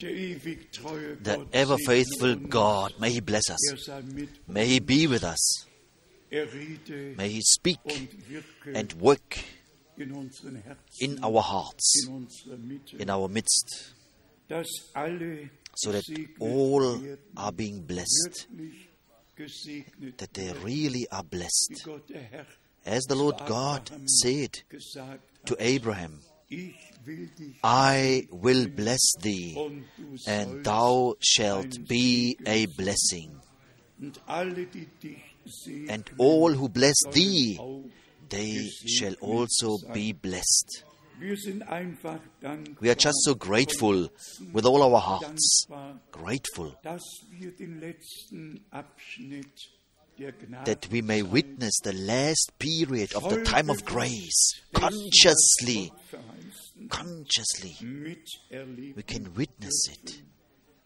The ever faithful. God. May He bless us. May He be with us. May He speak and work in unseren Herzen, in our hearts, in unserer Mitte, in our midst, so that all are being blessed, that they really are blessed. Gott der Herr As the Lord God said to Abraham, ich will dich I will bless thee, and thou shalt be a blessing. And all who bless thee, they shall also be blessed. We are just so grateful with all our hearts. Grateful that we may witness the last period of the time of grace consciously, consciously. We can witness it,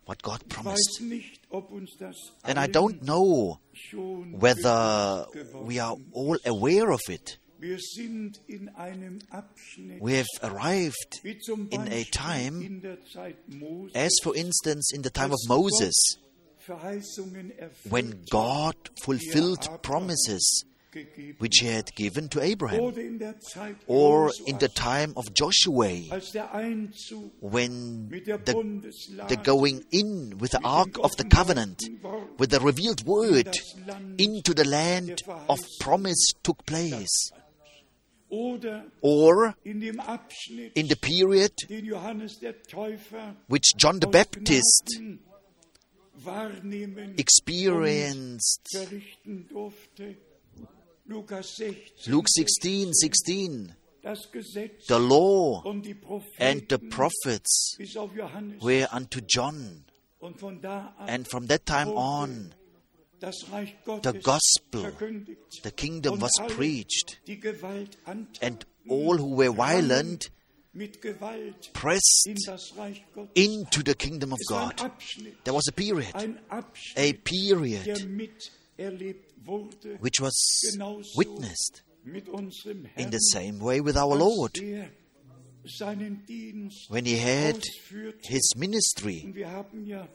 what God promised. nicht, ob uns das And I don't know whether we are all aware of it. Wir sind in einem Abschnitt, We have arrived in a time, in der Zeit Moses, as for instance in the time of Moses, when God er fulfilled promises which He had given to Abraham, oder in der Zeit or in the time of Joshua, als der Einzug when the, the going in with the Ark of the Covenant, with the revealed word into the land of promise took place, or in dem Abschnitt, in the period den Johannes der Täufer which John the Baptist experienced. Luke 16, 16. The law und die Propheten and the prophets bis auf Johannes were unto John. und von da an And from that time on, das Reich Gottes the gospel, the kingdom was preached, die Gewalt antaten, and all who were violent mit Gewalt in pressed das Reich Gottes. into the kingdom of Es war ein God. There was a period, a period which was witnessed in the same way with our Lord. er when he had his ministry. Und wir haben ja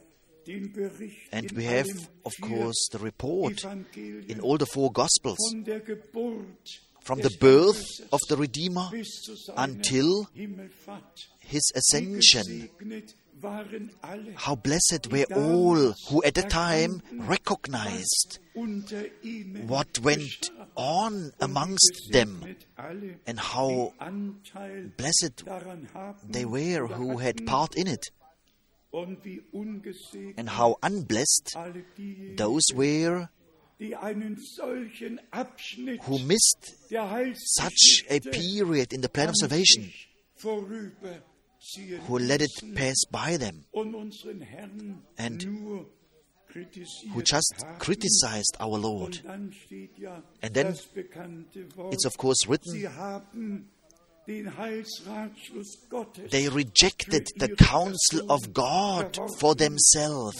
den Bericht And we have, of course, the report in all the four Gospels. von der Geburt from the birth of the Redeemer bis zu seiner until his ascension. gesegnet waren alle, How blessed were all who at the time recognized what went on amongst them and how blessed they were who had part in it, und wie ungesegnet and how unblessed those were die einen solchen Abschnitt who missed such a period in the plan of salvation, who let it pass by them, und unseren Herrn and who just criticized our Lord. Und dann steht ja And then das bekannte Wort, It's of course written, haben den Heilsratschluss Gottes, they rejected the counsel of God for themselves,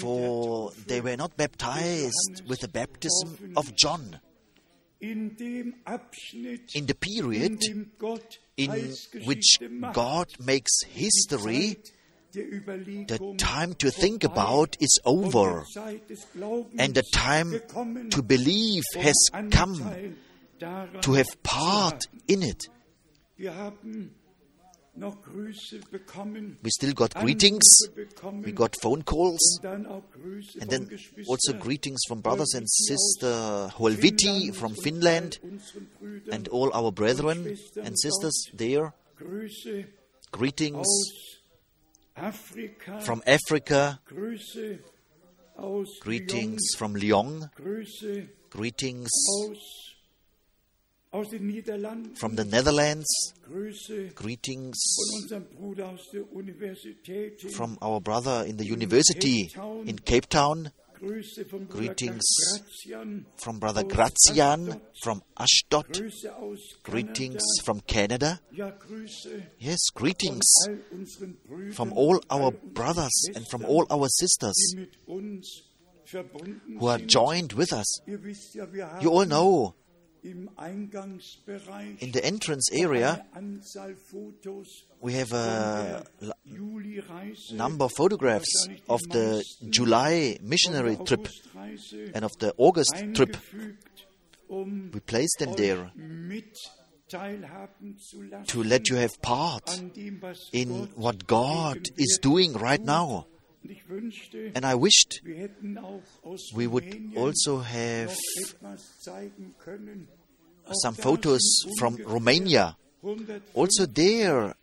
for they were not baptized with the baptism of John. in the period in which God makes history, the time to think about is over, and the time to believe has come, to have part in it. We still got greetings, we got phone calls, und dann auch Grüße and then also greetings from brothers and sister Holviti from Finland all unseren Brüdern and all our brethren and sisters there. Greetings from Africa, greetings from Lyon, greetings from the Netherlands, greetings. von unserem Bruder aus der Universität, in from our brother in the university in Cape Town, Grüße von Bruder greetings from brother Grazian from Ashdod, greetings from Canada. Yes, greetings all unseren Brüdern, from all our brothers and from all our sisters mit uns verbunden who are joined with us. Ihr wisst ja, wir haben You all know In the entrance area, eine Anzahl Fotos we have a number of photographs of the July missionary trip and of the August trip. um We placed them there mit teilhaben zu lassen to let you have part an dem, was in what God is doing right now. Und ich wünschte, And I wished wir hätten auch aus we would also have noch etwas zeigen können. Auch some photos from Romania. Also, there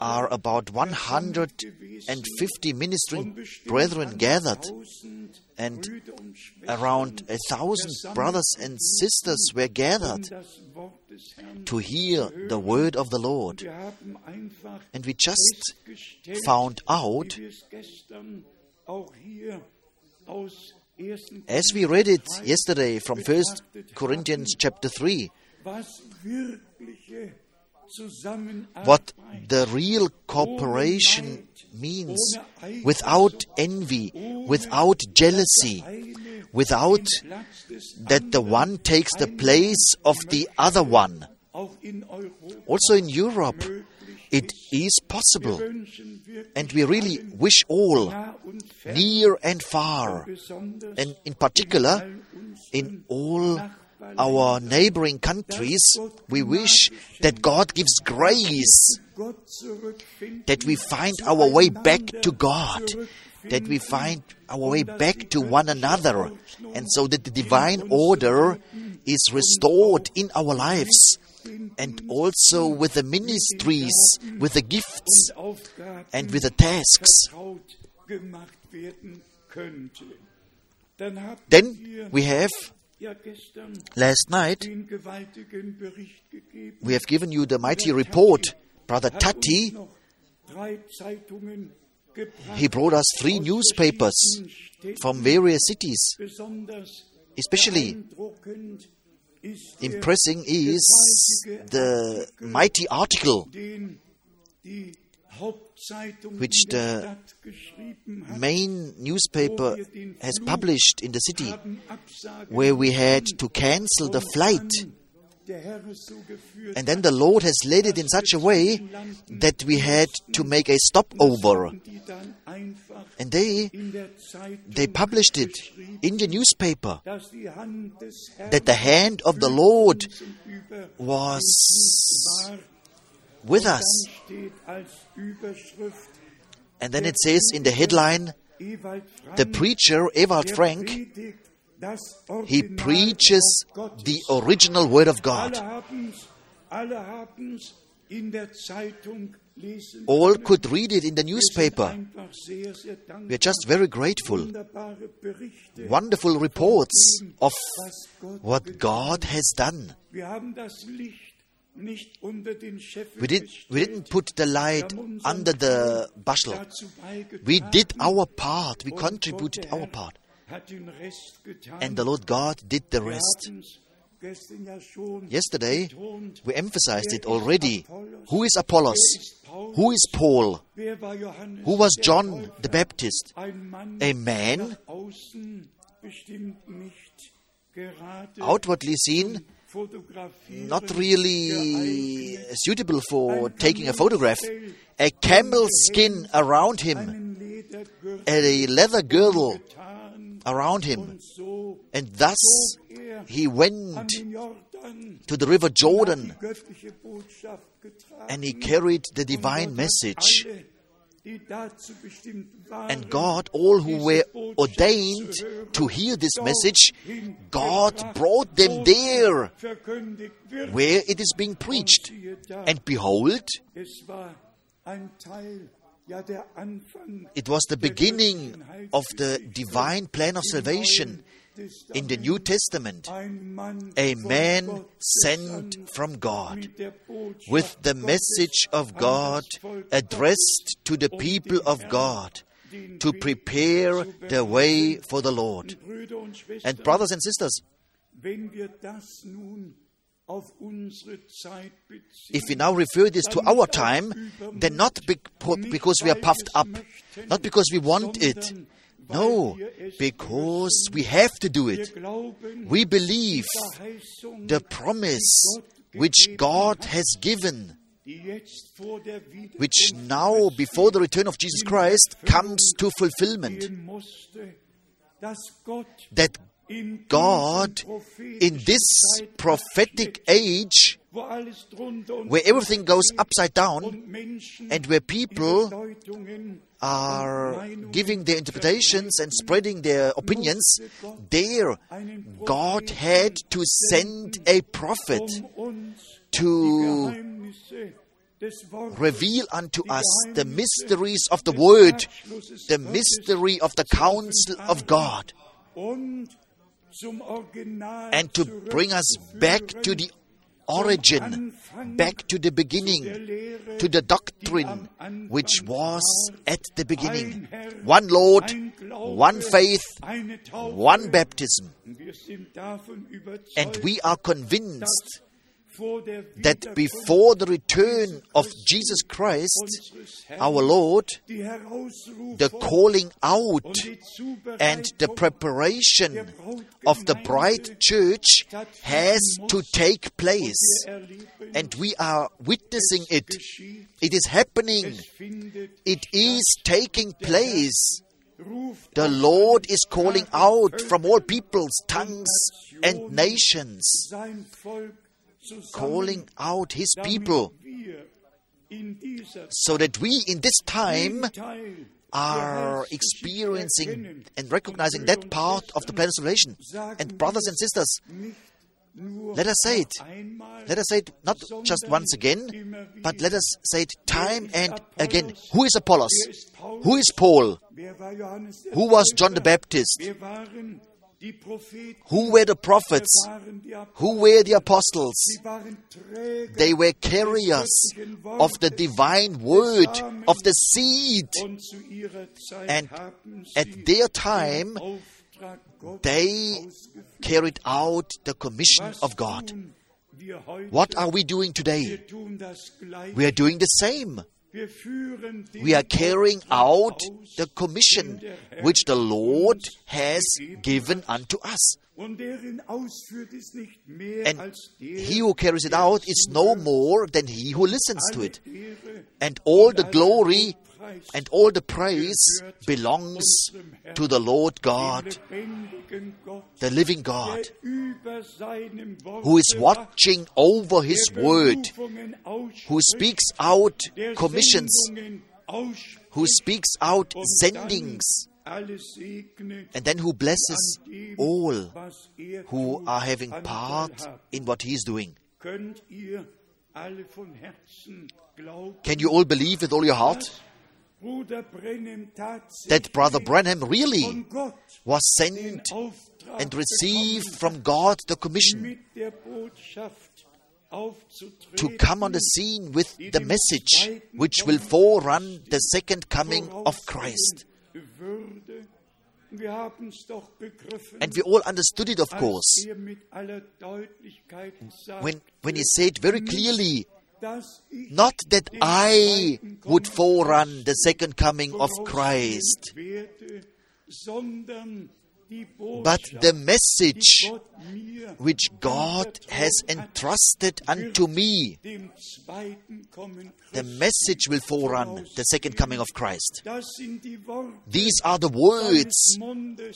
are about 150 ministering brethren gathered, and around a thousand brothers and sisters were gathered to hear the word of the Lord. And we just found out, as we read it yesterday from 1 Corinthians chapter 3, what the real cooperation means without envy, without jealousy, without that the one takes the place of the other one. Also in Europe, it is possible. And we really wish all, near and far, and in particular, in all our neighboring countries, we wish that God gives grace, that we find our way back to God, that we find our way back to one another, and so that the divine order is restored in our lives, and also with the ministries, with the gifts, and with the tasks. Then we have Last night, we have given you the mighty report. Brother Tati, he brought us three newspapers from various cities. Especially impressing is the mighty article which the main newspaper has published in the city, where we had to cancel the flight. And then the Lord has led it in such a way that we had to make a stopover. And they, they published it in the newspaper that the hand of the Lord was with us. And then it says in the headline, the preacher Ewald Frank, he preaches the original word of God. All could read it in the newspaper. We are just very grateful. Wonderful reports of what God has done. We, did, we didn't put the light under the bushel. We did our part. We contributed our part. And the Lord God did the rest. Yesterday, we emphasized it already. Who is Apollos? Who is Paul? Who was John the Baptist? A man, outwardly seen, not really suitable for taking a photograph. A camel skin around him, a leather girdle around him, and thus he went to the river Jordan and he carried the divine message. And God, all who were ordained to hear this message, God brought them there where it is being preached. And behold, it was the beginning of the divine plan of salvation in the New Testament. A man sent from God with the message of God addressed to the people of God to prepare the way for the Lord. And, brothers and sisters, if we now refer this to our time, then not because we are puffed up, not because we want it, No, because we have to do it. We believe the promise which God has given, which now, before the return of Jesus Christ, comes to fulfillment. That God, in this prophetic age, where everything goes upside down and where people are giving their interpretations and spreading their opinions, there God had to send a prophet to reveal unto us the mysteries of the Word, the mystery of the counsel of God, and to bring us back to the origin, back to the beginning, to the doctrine which was at the beginning. One Lord, one faith, one baptism. And we are convinced that before the return of Jesus Christ, our Lord, the calling out and the preparation of the bride church has to take place. And we are witnessing it. It is happening. It is taking place. The Lord is calling out from all peoples, tongues, and nations calling out His people so that we in this time are experiencing and recognizing that part of the plan of salvation. And brothers and sisters, let us say it. Let us say it not just once again, but let us say it time and again. Who is Apollos? Who is Paul? Who was John the Baptist? Who were the prophets? Who were the apostles? They were carriers of the divine word, of the seed. And at their time, they carried out the commission of God. What are we doing today? We are doing the same. We are carrying out the commission which the Lord has given unto us. And he who carries it out is no more than he who listens to it. And all the glory and all the praise belongs to the Lord God, the living God, who is watching over His word, who speaks out commissions, who speaks out sendings, and then who blesses all who are having part in what He is doing. Can you all believe with all your heart? That Brother Branham really was sent and received from God the commission to come on the scene with the message which will forerun the second coming of Christ. And we all understood it, of course, when, when he said very clearly, not that I would forerun the second coming of Christ, but the message which God has entrusted unto me, the message will forerun the second coming of Christ. These are the words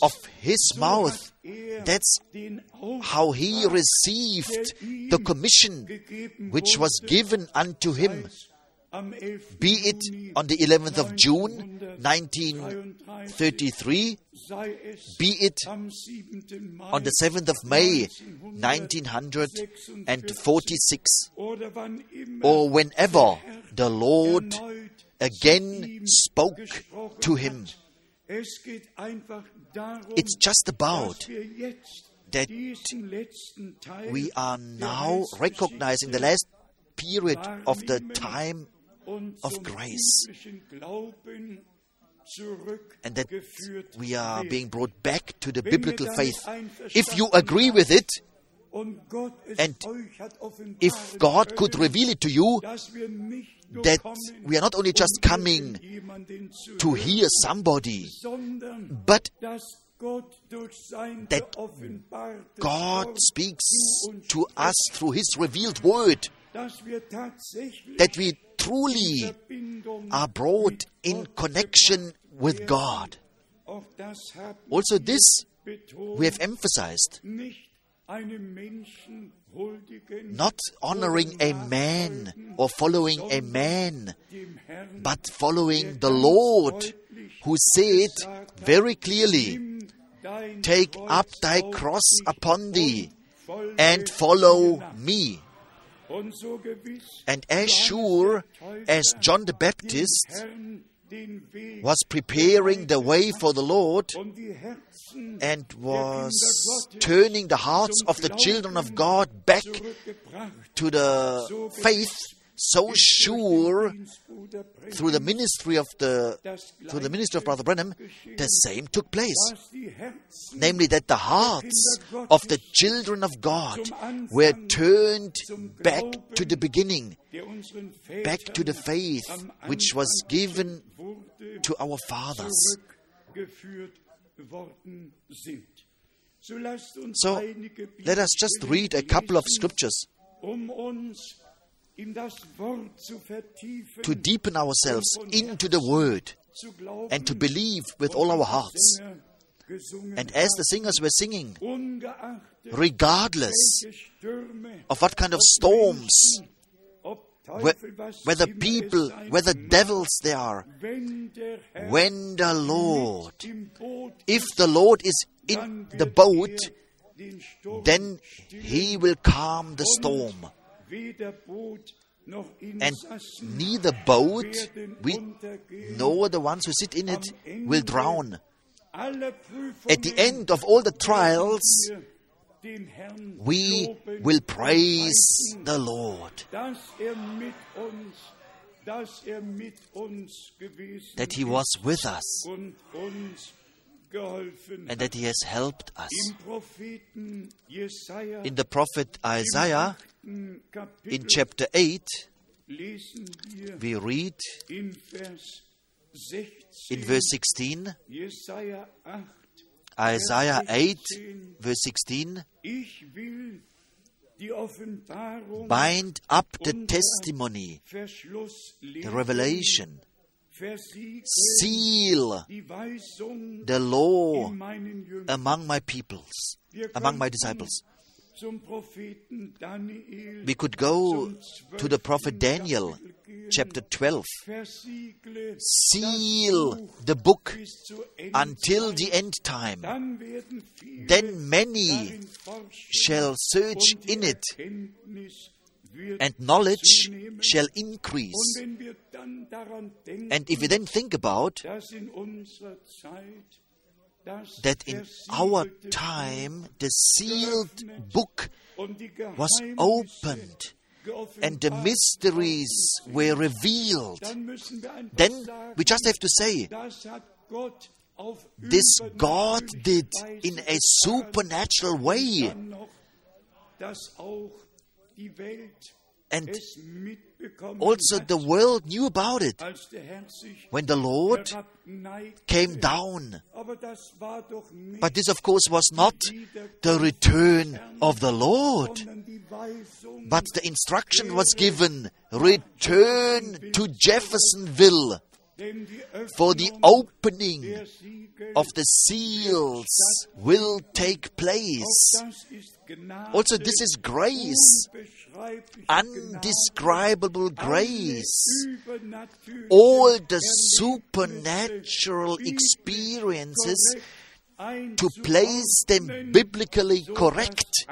of His mouth. That's how He received the commission which was given unto Him be it on the 11th of June 1933, be it on the 7th of May 1946, or whenever the Lord again spoke to him. It's just about that we are now recognizing the last period of the time of grace. And that we are being brought back to the biblical faith. If you agree with it, und Gott es And euch hat offenbaren if God could reveal it to you, dass wir nicht nur that we are not only just um coming to hear somebody, but dass Gott durch sein that God speaks to us through His revealed word, dass wir tatsächlich that we truly are brought in connection with God. Auch das haben Also, this we have emphasized, nicht einem Menschen huldigen, not honoring a man or following a man, but following the Lord, who said very clearly, Take up thy cross upon thee and follow me. And as sure as John the Baptist was preparing the way for the Lord and was turning the hearts of the children of God back to the faith, so sure through the ministry of the through the ministry of Brother Branham, the same took place. Namely, that the hearts of the children of God were turned back to the beginning, back to the faith which was given to our fathers. So Let us just read a couple of scriptures to deepen ourselves into the Word and to believe with all our hearts. And as the singers were singing, regardless of what kind of storms, whether people, whether devils there are, wenn der Herr when the Lord, if the Lord is in the boat, er Sturm then he will calm the storm. Und weder Boot noch And neither boat, we, nor the ones who sit in it, will drown. At the end of all the trials, wir den Herrn we will praise the Lord. Er mit uns, dass er mit uns gewesen that he was with us. und uns geholfen and that he has helped us. Im Propheten Jesaja In the prophet Isaiah, in chapter 8, lesen we read in Vers 16, in verse 16, Isaiah 8, verse 16, ich will die Offenbarung bind up the testimony, the revelation, seal the law among my peoples, among my disciples. We could go to the prophet Daniel, chapter 12, seal the book until the end time. Then many shall search in it, and knowledge shall increase. And if we then think about that in our time the sealed book was opened and the mysteries were revealed, then we just have to say, this God did in a supernatural way. And also the world knew about it als der Herr sich when the Lord came down. Aber das war doch nicht But this, of course, was not the return of the Lord. sondern die Weisung, But the instruction was given return to Jeffersonville for the opening of the seals will take place. das ist Gnade, Also, this is grace, undescribable grace. All the supernatural experiences to place them biblically correct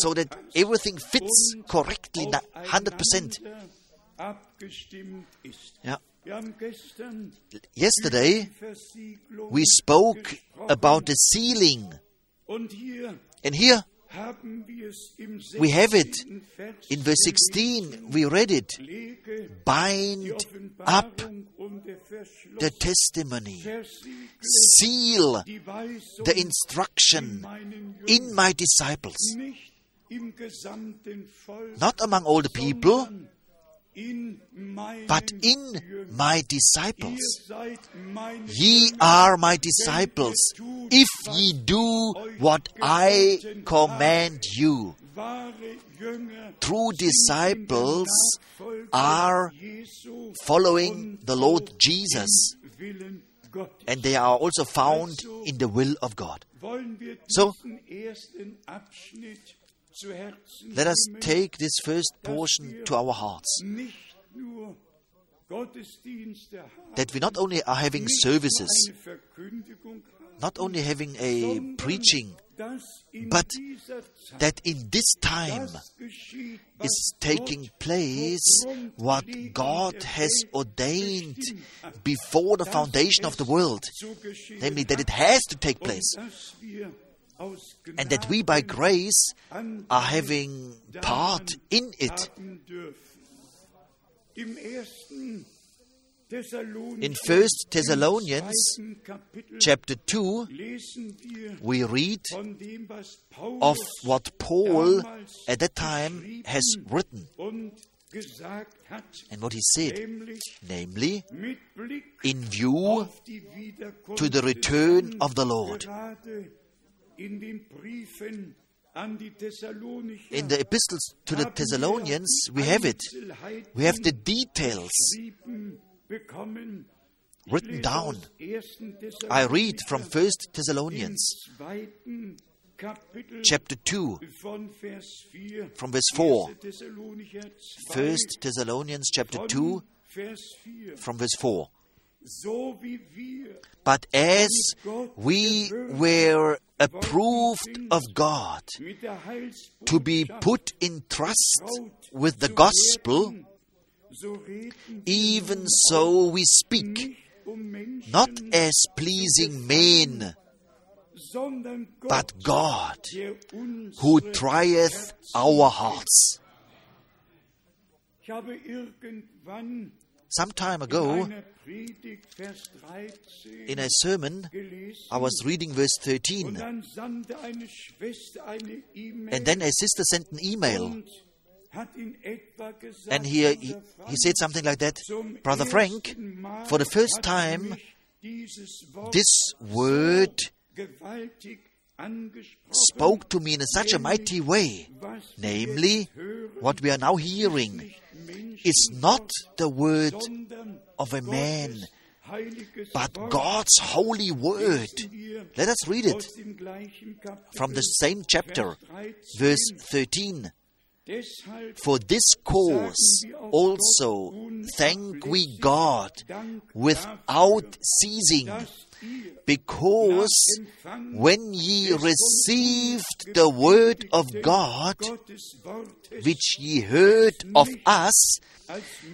so that everything fits correctly, 100%. aufeinander abgestimmt ist. Yeah. Wir haben gestern Yesterday, über die Versiegelung we spoke about the sealing. And here haben wir es im we have it. in verse 16, we read it. bind up Offenbarung und der Verschluss. the testimony, seal the instruction in my disciples, nicht im gesamten Volk, not among all the people, sondern in meinen but in my disciples. Ye are my disciples, if ye do what I command you. True sind in der disciples are following the Lord Jesus, im Willen Gottes. and they are also found in the will of God. So- Let us take this first portion to our hearts, that we not only are having services, not only having a preaching, but that in this time is taking place what God has ordained before the foundation of the world, namely that it has to take place, and that we by grace are having part in it. In First Thessalonians Chapter 2, we read of what Paul at that time has written and what he said, namely, in view to the return of the Lord. In den Briefen an die Thessalonicher In the epistles to the Thessalonians, we have it. We have the details geschrieben bekommen. Ich written down. I read from Thessalonicher First Thessalonians chapter 2, von Vers 4. from verse 4. 1. Thessalonicher 2 First Thessalonians chapter 2, from verse 4. So wie wir But as we were approved of God to be put in trust with the gospel, even so we speak, not as pleasing men, but God, who trieth our hearts. Ich habe irgendwann Some time ago, einer Predigt Vers 13 in a sermon, I was reading verse 13, dann sandte eine Schwester eine E-Mail and then a sister sent an email, und hat in etwa gesagt, and he, he, he said something like that Brother Frank, for the first er time, dieses Wort this word spoke to me in such a mighty way. Namely, what we are now hearing is not the word of a man, but God's holy word. Let us read it from the same chapter, verse 13. For this cause also thank we God without ceasing, because when ye received the word of God, which ye heard of us,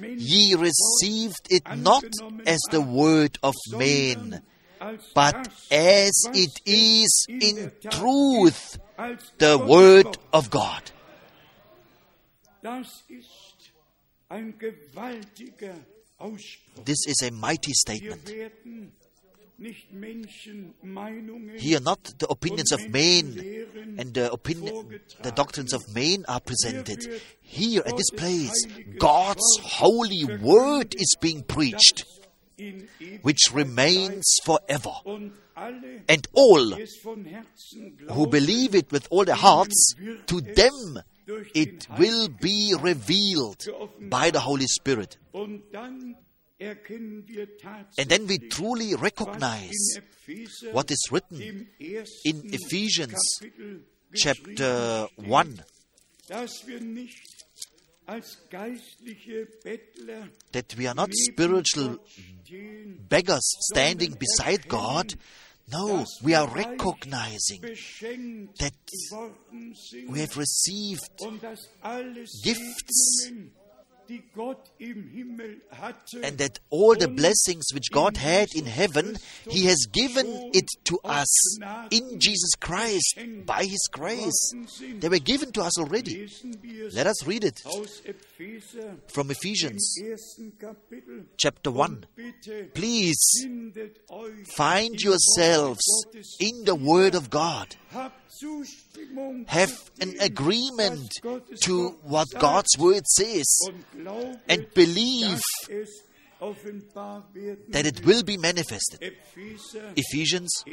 ye received it not as the word of men, but as it is in truth the word of God. This is a mighty statement. Here, not the opinions of men and the opinion, the doctrines of men are presented. Here at this place, God's holy word is being preached, which remains forever. And all die es von Herzen who believe it with all their hearts, to them it will be revealed by the Holy Spirit. Und dann erkennen wir And then we truly recognize what is written in Ephesians chapter 1 dass wir nicht als geistliche Bettler that we are not spiritual beggars standing beside God. No, we are recognizing that we have received und dass alle gifts and that all the blessings which God had in heaven, He has given it to us in Jesus Christ by His grace. They were given to us already. Lesen wir es Let us read it from Ephesians chapter 1. Please find yourselves in the Word of God. Have an agreement to what God's Word says and believe that it will be manifested. Ephesians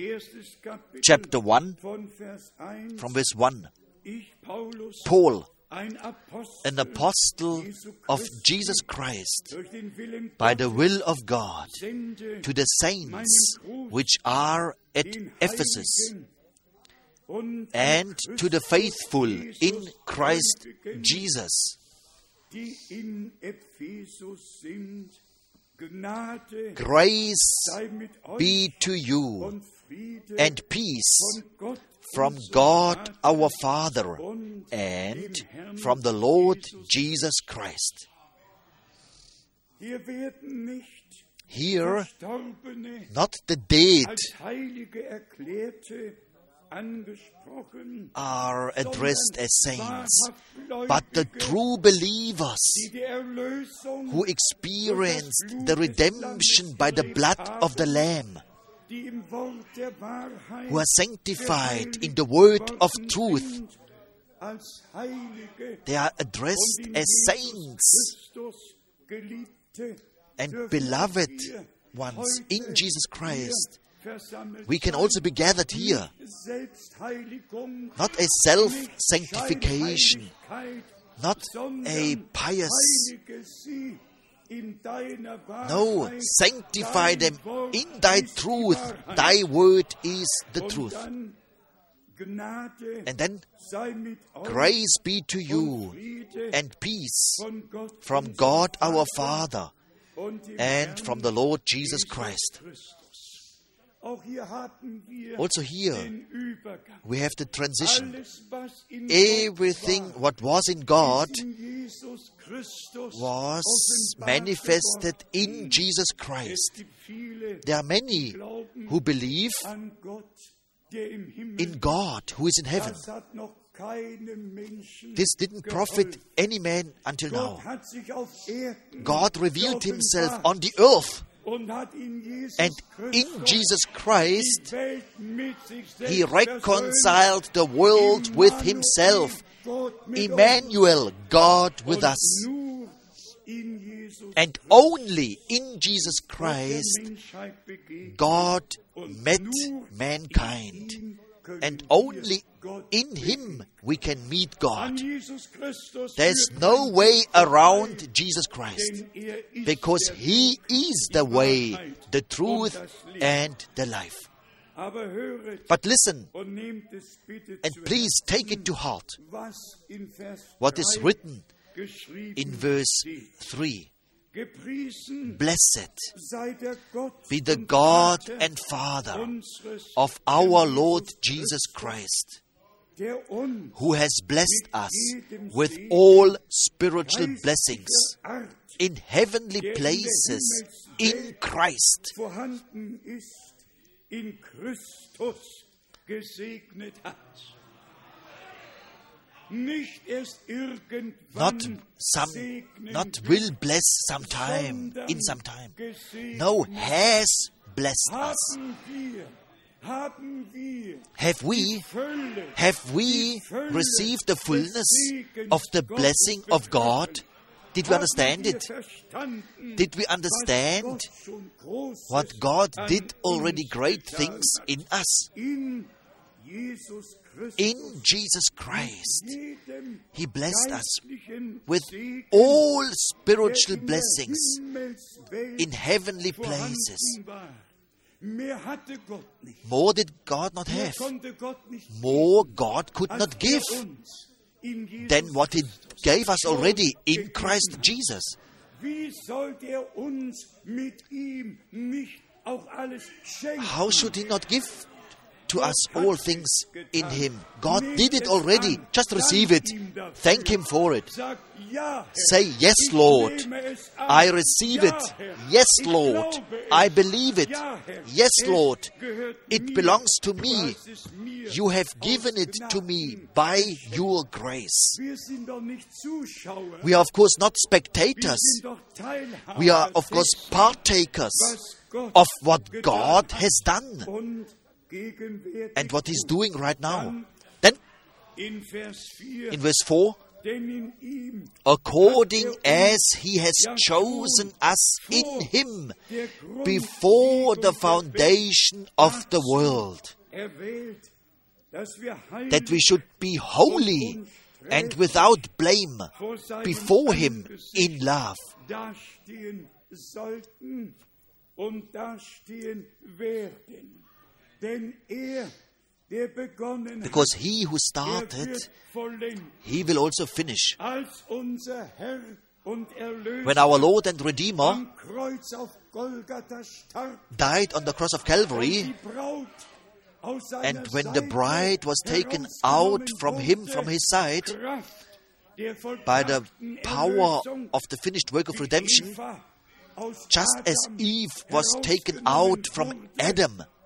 chapter 1 von Vers 1. from verse 1. Paul, an apostle of Jesus Christ, durch den Willen by the will of God, to the saints which are at Ephesus, and to the faithful in Christ Jesus. die in Ephesus sind. Gnade Grace sei mit euch be to you and peace from God our Father and from the Lord Jesus. Christ. Here, not the dead are addressed as saints, but the true believers who experienced the redemption by the blood of the Lamb, die im Wort der Wahrheit who are sanctified in the word of truth. sind, als Heilige They are addressed as saints and beloved ones in Jesus Christ. We can also be gathered here, not a self sanctification, not a pious. Heilige sie in deiner No, sanctify them in thy truth. Thy word is the truth. And then sei mit euch grace be to you and peace from God our Father and from the Lord Jesus Christ. Christus. Auch hier haben wir Also here we have the transition. Alles, was in Everything what was in God ist in Jesus Christus was manifested in Jesus Christ. There are many who believe an Gott, der im Himmel in God who is in heaven. Das hat noch keinem Menschen This didn't profit any man until now. hat sich auf Erden God revealed himself on the earth, und hat in Jesus and in Jesus Christ Welt mit sich selbst he reconciled the world with himself. Emmanuel, God with us. nur in Jesus And only in Jesus Christ God met mankind. In ihm können And only in Him we can meet God. There's no way around Jesus Christ because He is the way, the truth, and the life. But listen und nehmt es bitte and please take it to heart was in Vers what is written in verse 3. Blessed sei der Gott be the God and Father of our Lord Jesus Christ, who has blessed us with all spiritual blessings in heavenly der in der places in Christ. Not some, not will bless sometime, in some time. No, has blessed us. haben wir, haben wir Have we, have we received the fullness of the blessing of God? Did we understand it? Did we understand Gott schon Großes what God did already great things in us? In Jesus Christus In Jesus Christ, He blessed us with all spiritual blessings in heavenly places. war. Mehr hatte Gott nicht. More did God not have. konnte Gott nicht More God could not give uns in Jesus than what He gave us already in Christ. Jesus. Er uns mit ihm nicht auch alles schenken? How should He not give to us all things in Him. God did it already. Just receive it. Thank Him for it. Say, Yes, Lord. I receive it. Yes, Lord. I believe it. Yes, Lord. It belongs to me. You have given it to me by your grace. We are, of course, not spectators. We are, of course, partakers of what God has done and what He's doing right now. Then, in verse 4, according as He has chosen us in Him before the foundation of the world, that we should be holy and without blame before Him in love. Er, er because he who er started, he will also finish. als unser Herr und Erlöser When our Lord and Redeemer am Kreuz auf Golgatha starb, died on the cross of Calvary, die Braut aus seiner and when the bride was taken out from him, from his side, by the power of the finished work of redemption, just as Eve was taken out from Adam und Adam zugeführt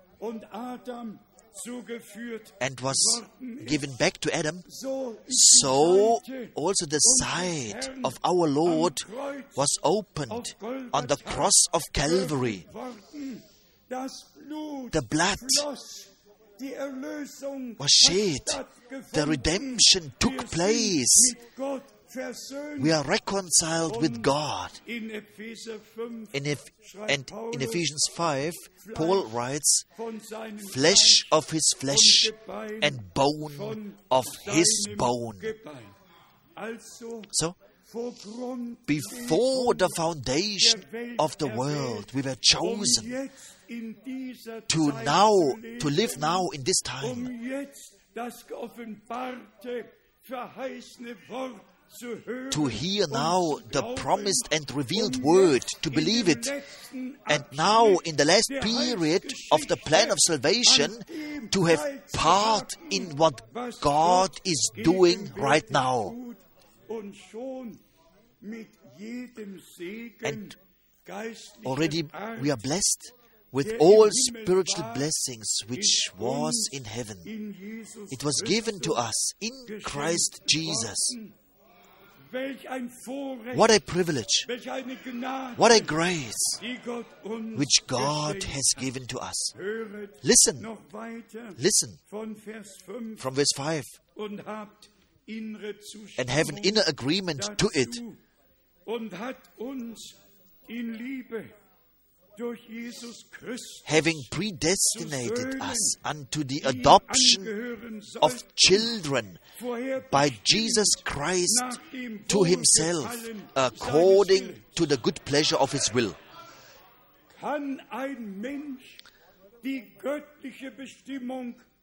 and was given back to Adam, so ist die so Seite also the side of our Lord was opened on the cross of Calvary. worden. Das Blut The blood floss, die Erlösung was shed, the redemption took place. Mit Gott versöhnt. We are reconciled with God. In Epheser 5 In Eph- and in Ephesians 5, Paul writes, flesh of his flesh and bone of his bone. So, before the foundation of the world, we were um chosen jetzt in dieser to now, to live now in this time, to hear now the promised and revealed word, to believe it. And now, in the last period of the plan of salvation, to have part in what God is doing right now. And Already we are blessed with all spiritual blessings which was in heaven. It was given to us in Christ Jesus. What a privilege, welch eine Gnade, what a grace die Gott uns which God has given to us. Listen, listen. von Vers 5 from verse 5 und habt innere and have an inner agreement to it. Having predestinated us unto the adoption of children by Jesus Christ to himself, according to the good pleasure of his will.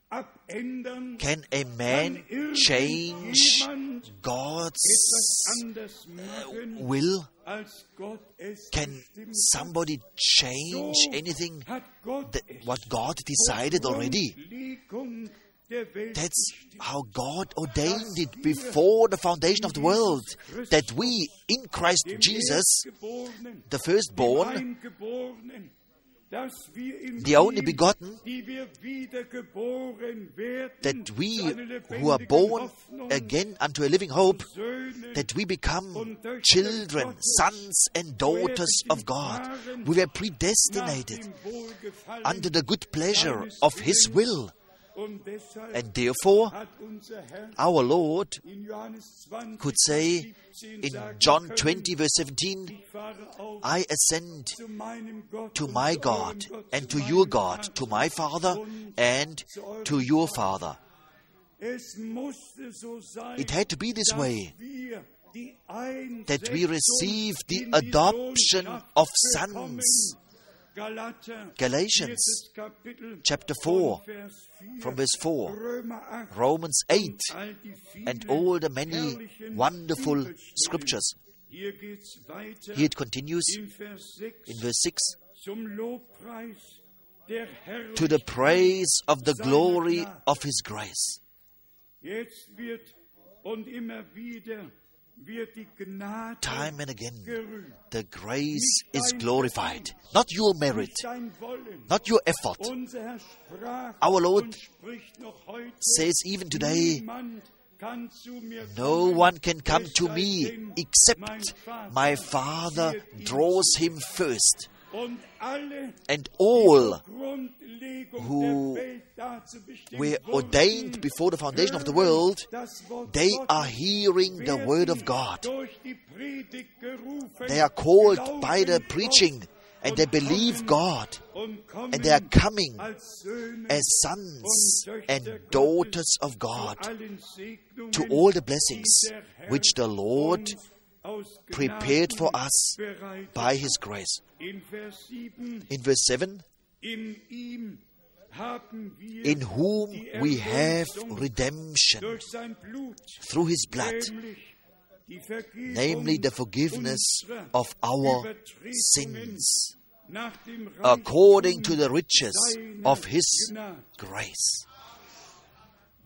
Kann ein Mensch die göttliche Bestimmung abändern? Can a man change God's machen, uh, will? als Gott es Can somebody change anything that what God decided already? Grundlegung der Welt That's how God ordained it before the foundation of the world that we in Christ Jesus, the firstborn, the only begotten, die wir wiedergeboren werden, that we who are born again unto a living hope, that we become children, sons, and daughters of God. We were predestinated under the good pleasure of His will. And therefore, our Lord in Johannes 20, could say in John 20, verse 17, ich fahre auf I ascend to my God and to your God, to my Father and to your Father. It had to be this way that we receive the adoption of sons. Galatians, chapter 4, from verse 4, Romans 8, und all die vielen and all the many wonderful scriptures. Hier geht's weiter Here it continues in Vers 6 in verse 6 zum Lobpreis der to the praise of the glory of His grace. Jetzt wird und immer wieder wird die Gnade Time and again, the grace is glorified. Not your merit, Nicht dein Wollen. not your effort. Unser Herr sprach Our Lord und spricht noch heute, Says even today, niemand kann zu mir no one can come to me except my Father draws him first. And all who were ordained before the foundation of the world, they are hearing the word of God. They are called by the preaching and they believe God and they are coming as sons and daughters of God to all the blessings which the Lord prepared for us by His grace. In Vers 7, In verse 7, in whom we have redemption. durch sein Blut, through His blood, nämlich die Vergebung namely the forgiveness of our sins, according to the riches of His grace.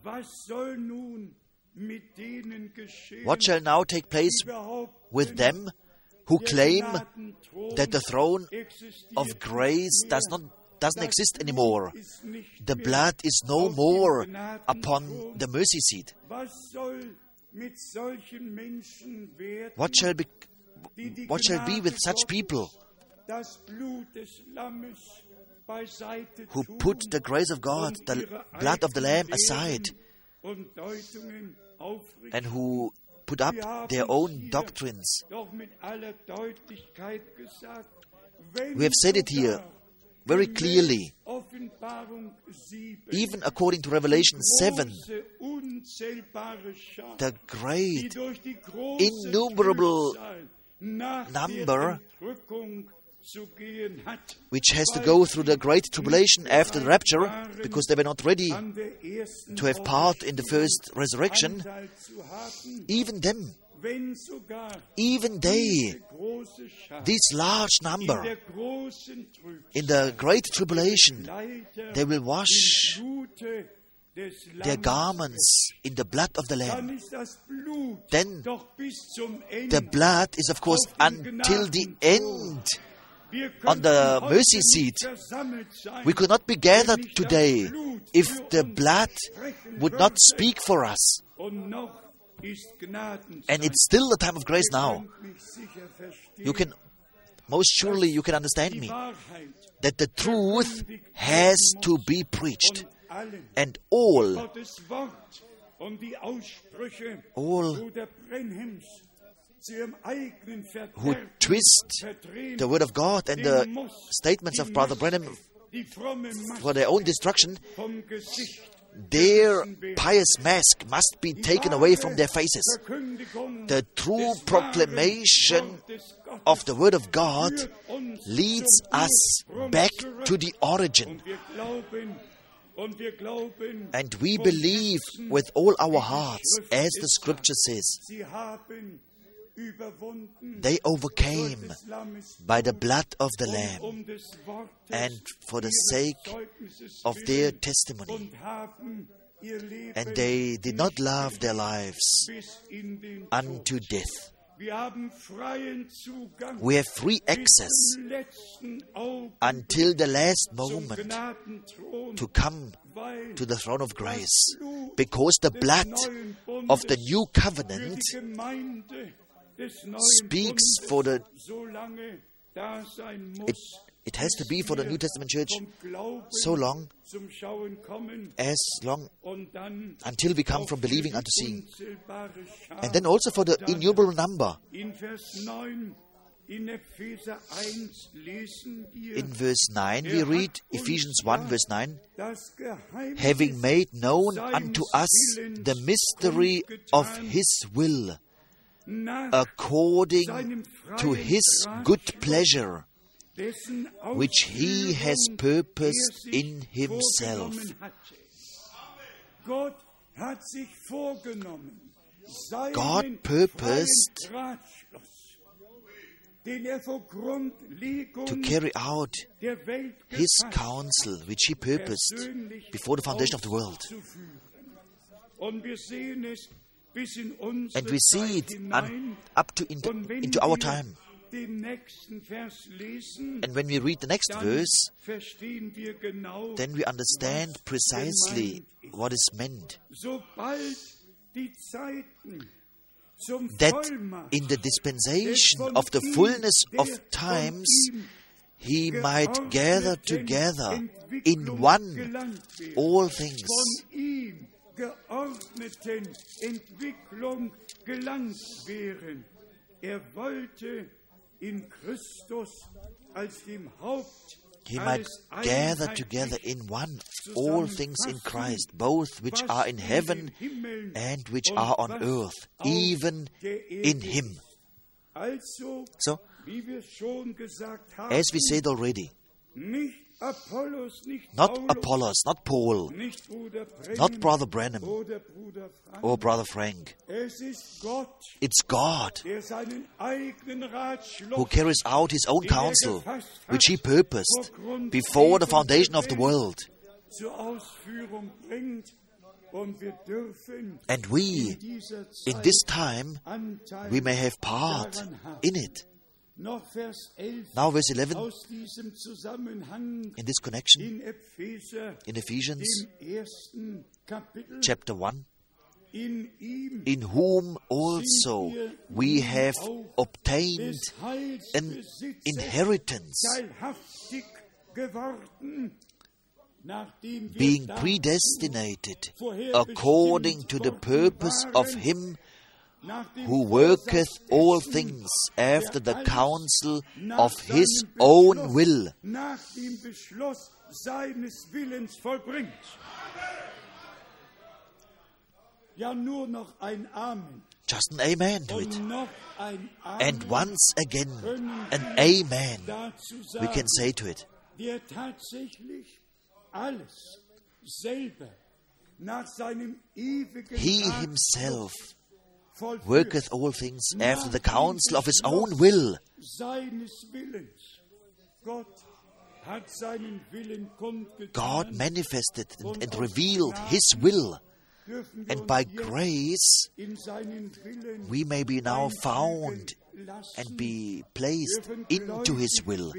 Was soll nun mit denen geschehen, What shall now take place with them who claim that the throne of grace does not doesn't exist anymore? The blood is no more upon the mercy seat. What shall be what shall be with such people who put the grace of God, the blood of the Lamb aside, and who put up their own doctrines? We have said it here very clearly, even according to Revelation 7, große, unzählbare Schar, the great innumerable number which has to go through the great tribulation after the rapture, because they were not ready to have part in the first resurrection, even them, even they, this large number, in the great tribulation, they will wash their garments in the blood of the Lamb. Then. The blood is, of course, until the end on the mercy seat. We could not be gathered today if the blood would not speak for us. And it's still the time of grace now. You can, most surely, you can understand me that the truth has to be preached. And all, all who twist the word of God and the statements of Brother Maske for their own destruction, their pious mask must be taken away from their faces. The true proclamation of the word of God leads us back to the origin. And we believe with all our hearts, as the scripture says, they overcame by the blood of the Lamb um des Wortes and for the sake of their testimony. und haben ihr Leben And they did not love their lives bis in den unto death. Wir haben freien Zugang We have free access zum letzten Augenblick until the last moment to come to the throne of grace. Because the blood of the new covenant speaks for the it, it has to be for the New Testament church so long as long until we come from believing unto seeing. And then also for the innumerable number. In Vers 9 in Epheser 1 lesen wir In verse 9 we read Ephesians 1 verse 9 having made known unto us the mystery of his will according to his good pleasure which he has purposed er in himself. vorgenommen hatte. Gott hat sich vorgenommen, seinen God purposed er to carry out His counsel, which He purposed before the foundation of the world. Auszuführen. Und wir sehen es bis in unsere And we see it up to into, Und into our time. den nächsten Vers lesen, And when we read the next verse, verstehen wir genau, then we understand precisely what is meant. sobald die Zeiten zum That in the dispensation of the fullness of times, He might gather together in one all things. Geordneten Entwicklung gelangt wären. Er wollte in Christus als dem Haupt He might gather together in one all things in Christ, both which are in heaven and which are on earth, even in Him. So, wie wir schon gesagt haben, as we said already, nicht Apollos, nicht not Apollos, not Paul, nicht Bruder Branham not Brother Branham oder Bruder Frank. or Brother Frank. Es ist Gott, It's God der seinen eigenen Ratschluss who carries out His own counsel, which He purposed before the foundation of the world. zur Ausführung bringt. Und wir dürfen And we, in this time, we may have part in it. Noch Vers 11 Now, verse 11, aus diesem Zusammenhang in this connection, in Ephesians dem ersten Kapitel, chapter 1, in whom also we have obtained an inheritance, teilhaftig geworden, nachdem wir being predestinated according to the purpose of Him who worketh all things after the counsel of His own will. nach dem Beschluss seines Willens vollbringt. Ja, nur noch ein Amen Just an amen to it. und noch ein Amen And once again, an amen we can say to it. der tatsächlich alles selber nach seinem ewigen He himself. Worketh all things after the counsel of His own will. seines Willens. Gott hat seinen Willen kundgetan. God manifested and, revealed His will, and by grace in seinen Willen we may be now found and be placed into His will.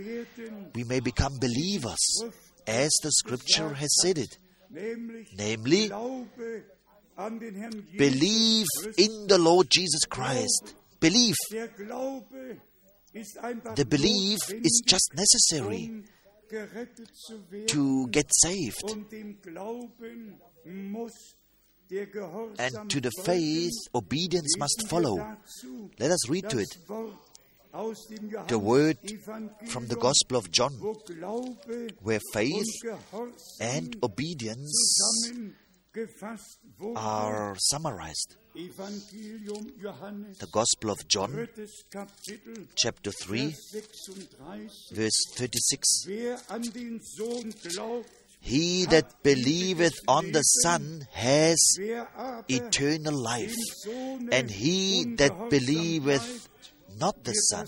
We may become believers, as the Scripture has said it. Namely, Glaube an den Herrn Jesus Believe in the Lord Jesus Christ. Believe. Der Glaube ist einfach The belief is just necessary gerettet zu werden. to get saved. Und dem Glauben muss der Gehorsam And to the faith, obedience must follow. Let us read to it Wort aus dem the word from the Gospel of John, where faith and obedience. Are summarized. The Gospel of John, chapter 3, verse 36. Wer an den Sohn glaubt, He that believeth on the Son has eternal life, and he that believeth not the Son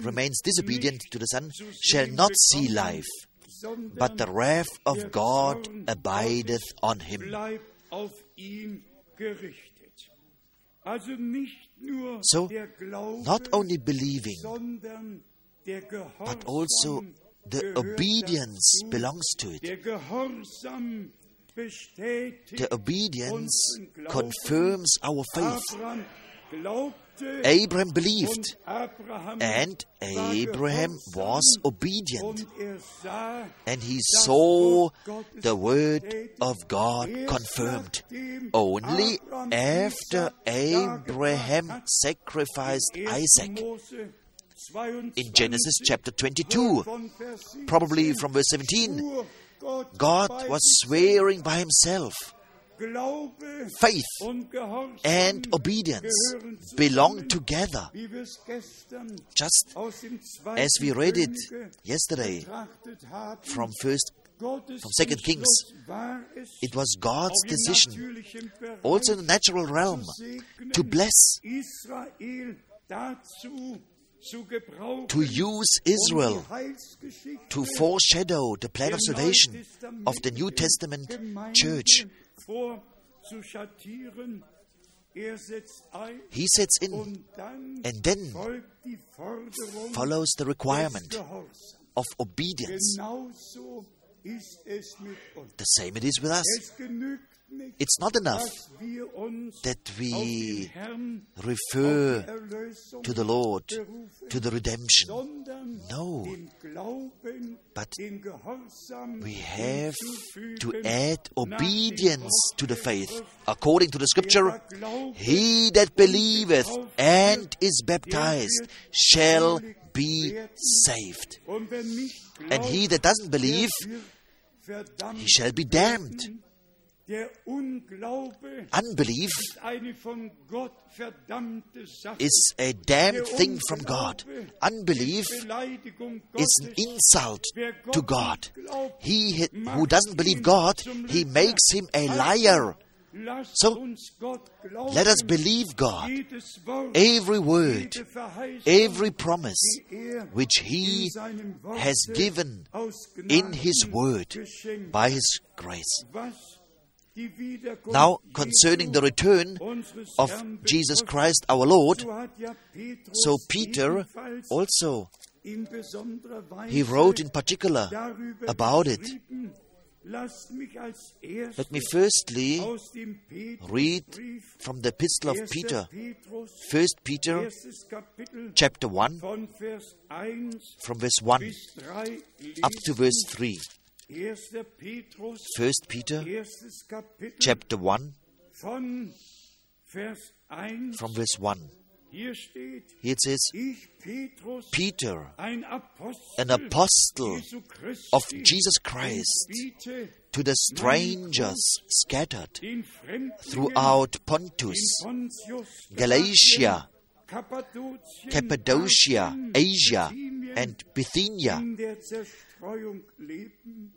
remains disobedient to the Son shall not see life, but the wrath of God abideth on him. bleibt auf gerichtet. Also So, Not only believing, sondern der Gehorsam but also the obedience belongs to it. Der Gehorsam bestätigt The obedience confirms our faith. Abraham believed, and Abraham was obedient, er and he saw the word of God confirmed. Only after Abraham sacrificed Isaac. In Genesis chapter 22, probably from verse 17, God was swearing by himself. Faith and obedience belong together, just as we read it yesterday from first from Second Kings. It was God's decision, also in the natural realm, to bless Israel dazu zu gebrauchen, to use um Israel to foreshadow the plan of salvation of the New Testament church. Er He sits in, and then folgt die Forderung follows the requirement of obedience. Genauso ist es mit uns. The same it is with us. It's not enough that we refer to the Lord, to the redemption. No. But We have to add obedience to the faith. According to the scripture, he that believeth and is baptized shall be saved. And he that doesn't believe, he shall be damned. Werden. Der Unglaube Unbelief ist eine von Gott verdammte Sache. is a damned thing from God. Unbelief is an insult to God. He who doesn't believe God, he makes him a liar. So, uns Gott glauben. Let us believe God. Every word, every promise er which He in seinem Worte has given in His Word by His grace. Now, concerning the return of Jesus Christ our Lord, so Peter also he wrote in particular about it. Let me firstly read from the epistle of Peter, Petrus, First Peter chapter 1 von Vers 1 from verse 1 up to verse 3. 1. First Peter chapter 1 von Vers 1. from verse 1. Here it says, Peter, an apostle of Jesus Christ, to the strangers scattered throughout Pontus, Galatia, Cappadocia, Asia, and Bithynia. in der Zerstreuung leben.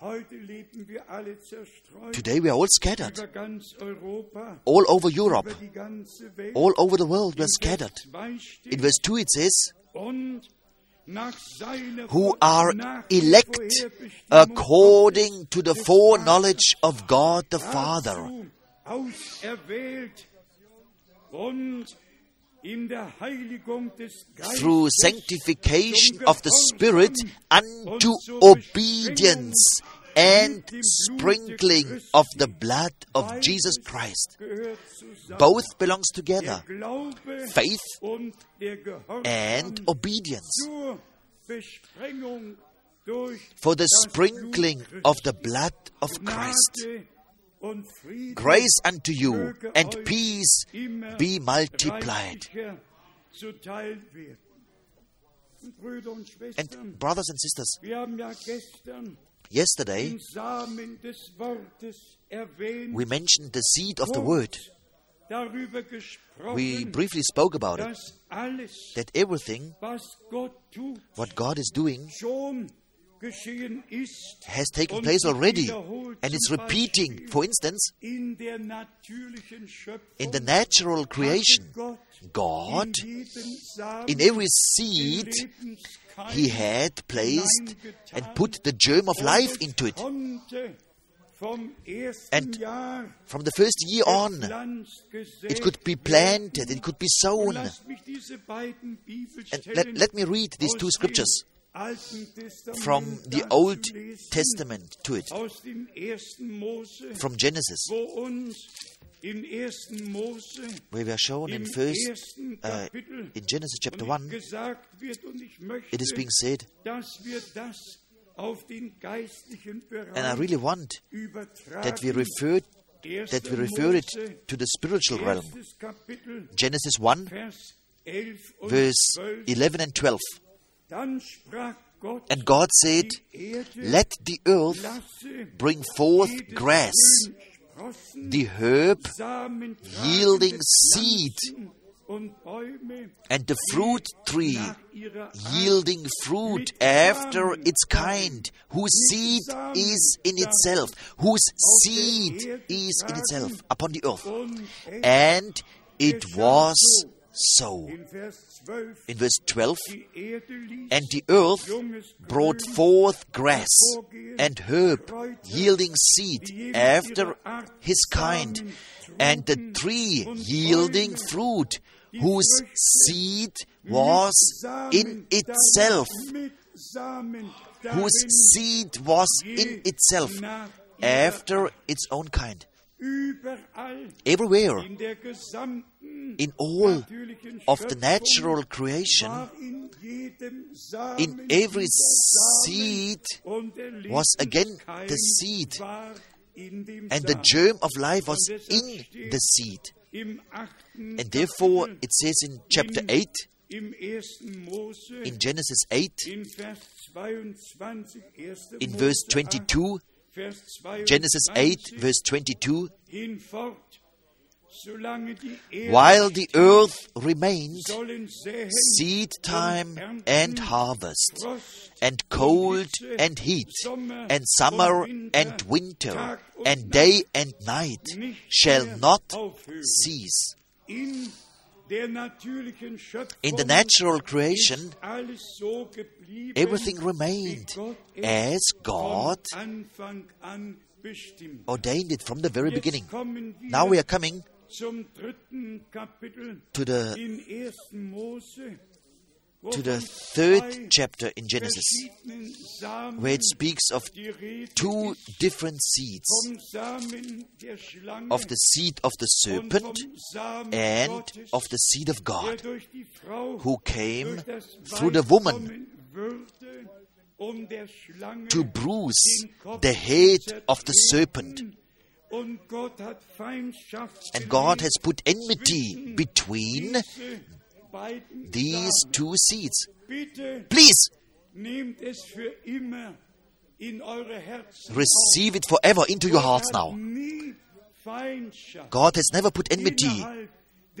Heute leben wir alle zerstreut Today we are all scattered. über ganz Europa, All over Europe, über die ganze Welt. all over the world we are scattered. 2 steht, In verse 2 it says, und nach seiner who are elect according to the foreknowledge of God the Father, through sanctification of the Spirit unto obedience and sprinkling of the blood of Jesus Christ. Both belongs together, faith und der Gehorsam and obedience, zur Besprengung durch for the sprinkling of the blood of Christ. Gnade und Frieden Grace unto you and peace be multiplied. reichlicher zuteil werden. Und Brüder und Schwestern, And brothers and sisters, wir haben ja gestern yesterday den Samen des Wortes erwähnt, we mentioned the seed of the word. We briefly spoke about it. That everything, was Gott tut, what God is doing, schon geschehen ist has taken place already and it's repeating. For instance, in der natürlichen Schöpfung in the natural creation, God, in jedem Samen in every seed, He had placed and put the germ of life into it. konnte vom ersten And From the first year on, it could be planted, it could be sown. lasst mich diese beiden And let, let me read these two scriptures dem Alten Testament from the Old Testament to it, from Genesis, where we are shown in first, uh, in Genesis chapter 1, gesagt wird und ich möchte, it is being said, and I really want that we refer that we refer it to the spiritual realm. Genesis 1, Vers 11 und verse 11 and 12. Dann sprach Gott, And God said, Let the earth bring forth grass, the herb yielding seed, Pflanzen und Bäume and the fruit tree nach ihrer Art, yielding fruit after its kind, whose seed is in itself, whose seed is in itself upon the earth. And it was so. In Vers 12, In verse 12, die Erde ließ and the earth brought forth grass and herb, yielding seed after his kind, and the tree yielding fruit, whose seed was in itself, whose seed was in itself, after its own kind. Everywhere, in all of the natural creation, in every seed was again the seed, and the germ of life was in the seed. And therefore, it says in chapter 8, im ersten Mose, in Genesis 8, in Vers 22, 1. in Mose verse 8, 22, Vers 22, Genesis 8, verse 22, while the earth remains, seed time and harvest, and cold and heat, and summer and winter, and day and night shall not cease. in der natürlichen Schöpfung In the natural creation, ist alles so geblieben, everything remained as God von Anfang an bestimmt. ordained it from the very beginning. Jetzt kommen wir Now we are coming zum dritten Kapitel to the in 1. Mose, wo to the third chapter in Genesis, where it speaks of two different seeds vom Samen der Schlange of the seed of the serpent and of the seed of God, durch die Frau who came through the woman um to bruise the head of the serpent. And God has put enmity between these two seeds. Please nehmt es für immer in eure Herzen receive it forever into your hearts now. God has never put enmity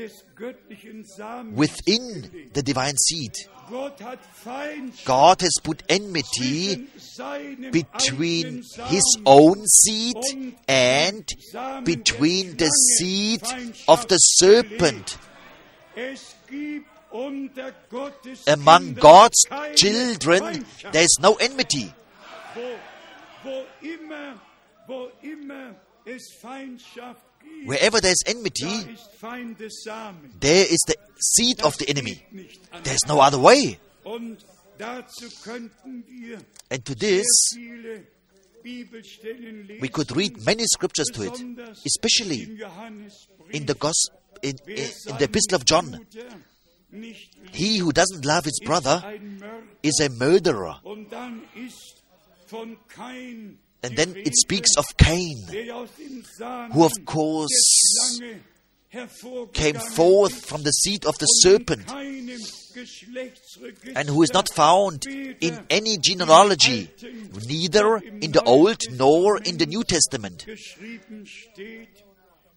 innerhalb des göttlichen Samens within the divine seed. Gott hat Feindschaft God has put enmity between his own seed and between the seed of the serpent. gelegt. Es gibt unter Gottes Among God's children, there is no enmity. Wo, wo immer, wo immer es Feindschaft gibt, Wherever there is enmity, there is the seed of the enemy. geht nicht anders. There is no other way. Und dazu könnten wir And to this, viele Bibelstellen lesen, we could read many scriptures to it, especially in the gospel, in, in, in the epistle of John. Bruder nicht liebt, He who doesn't love his brother is a murderer. Und dann ist von Kain And then it speaks of Cain, der aus dem Samen who of course came forth from the seed of the serpent, and who is not found in any genealogy, neither in the Old nor in the New Testament. geschrieben steht,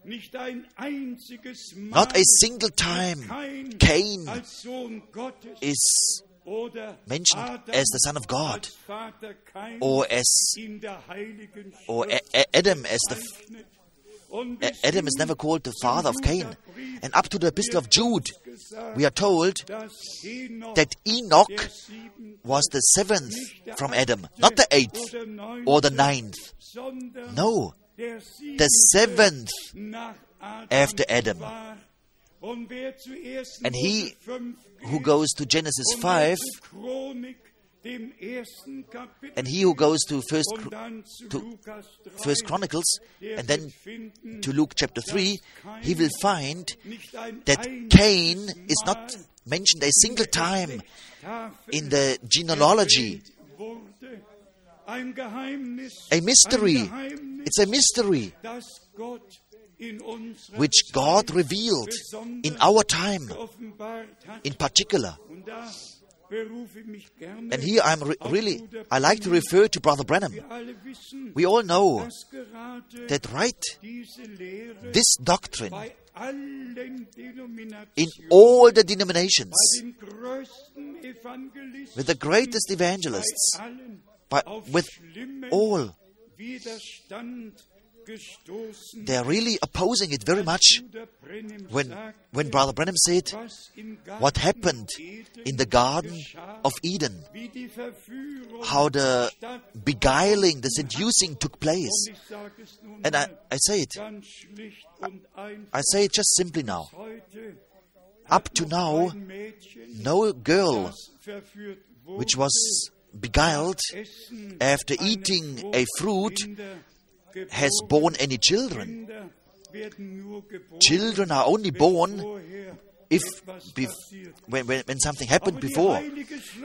nicht ein einziges Mal Not a single time Cain als Sohn Gottes is mentioned as the son of God, als Vater Kain or oh, er as in der heiligen or A- A- Adam er as the bezeichnet. A- er, Adam is never called the father of Cain. And up to the epistle of Jude, we are told that Enoch was the seventh from Adam, not the eighth or the ninth. No, the seventh after Adam. And he who goes to Genesis 5, zu Chronik, dem ersten Kapitel and he who goes to First, und Chro- dann zu to First Chronicles, and then to Luke chapter 3, he will find that Cain is not mentioned a single time in the genealogy. erwähnt wurde. Ein Geheimnis, A mystery. It's a mystery das Gott in unserer which God revealed in our time in particular. Und da berufe ich mich gerne And here I'm re- really, I like to refer to Brother Branham. Wir alle wissen, We all know that right, this doctrine in all the denominations, den größten Evangelisten, with the greatest evangelists, by, with all they are really opposing it very much when, when Brother Branham said what happened in the Garden of Eden, how the beguiling, the seducing took place. And I, I say it, einfach I say it just simply now. Up to now, no girl which was beguiled after eating a fruit has born any children. Children are only born if passiert. when, when, when something happened before.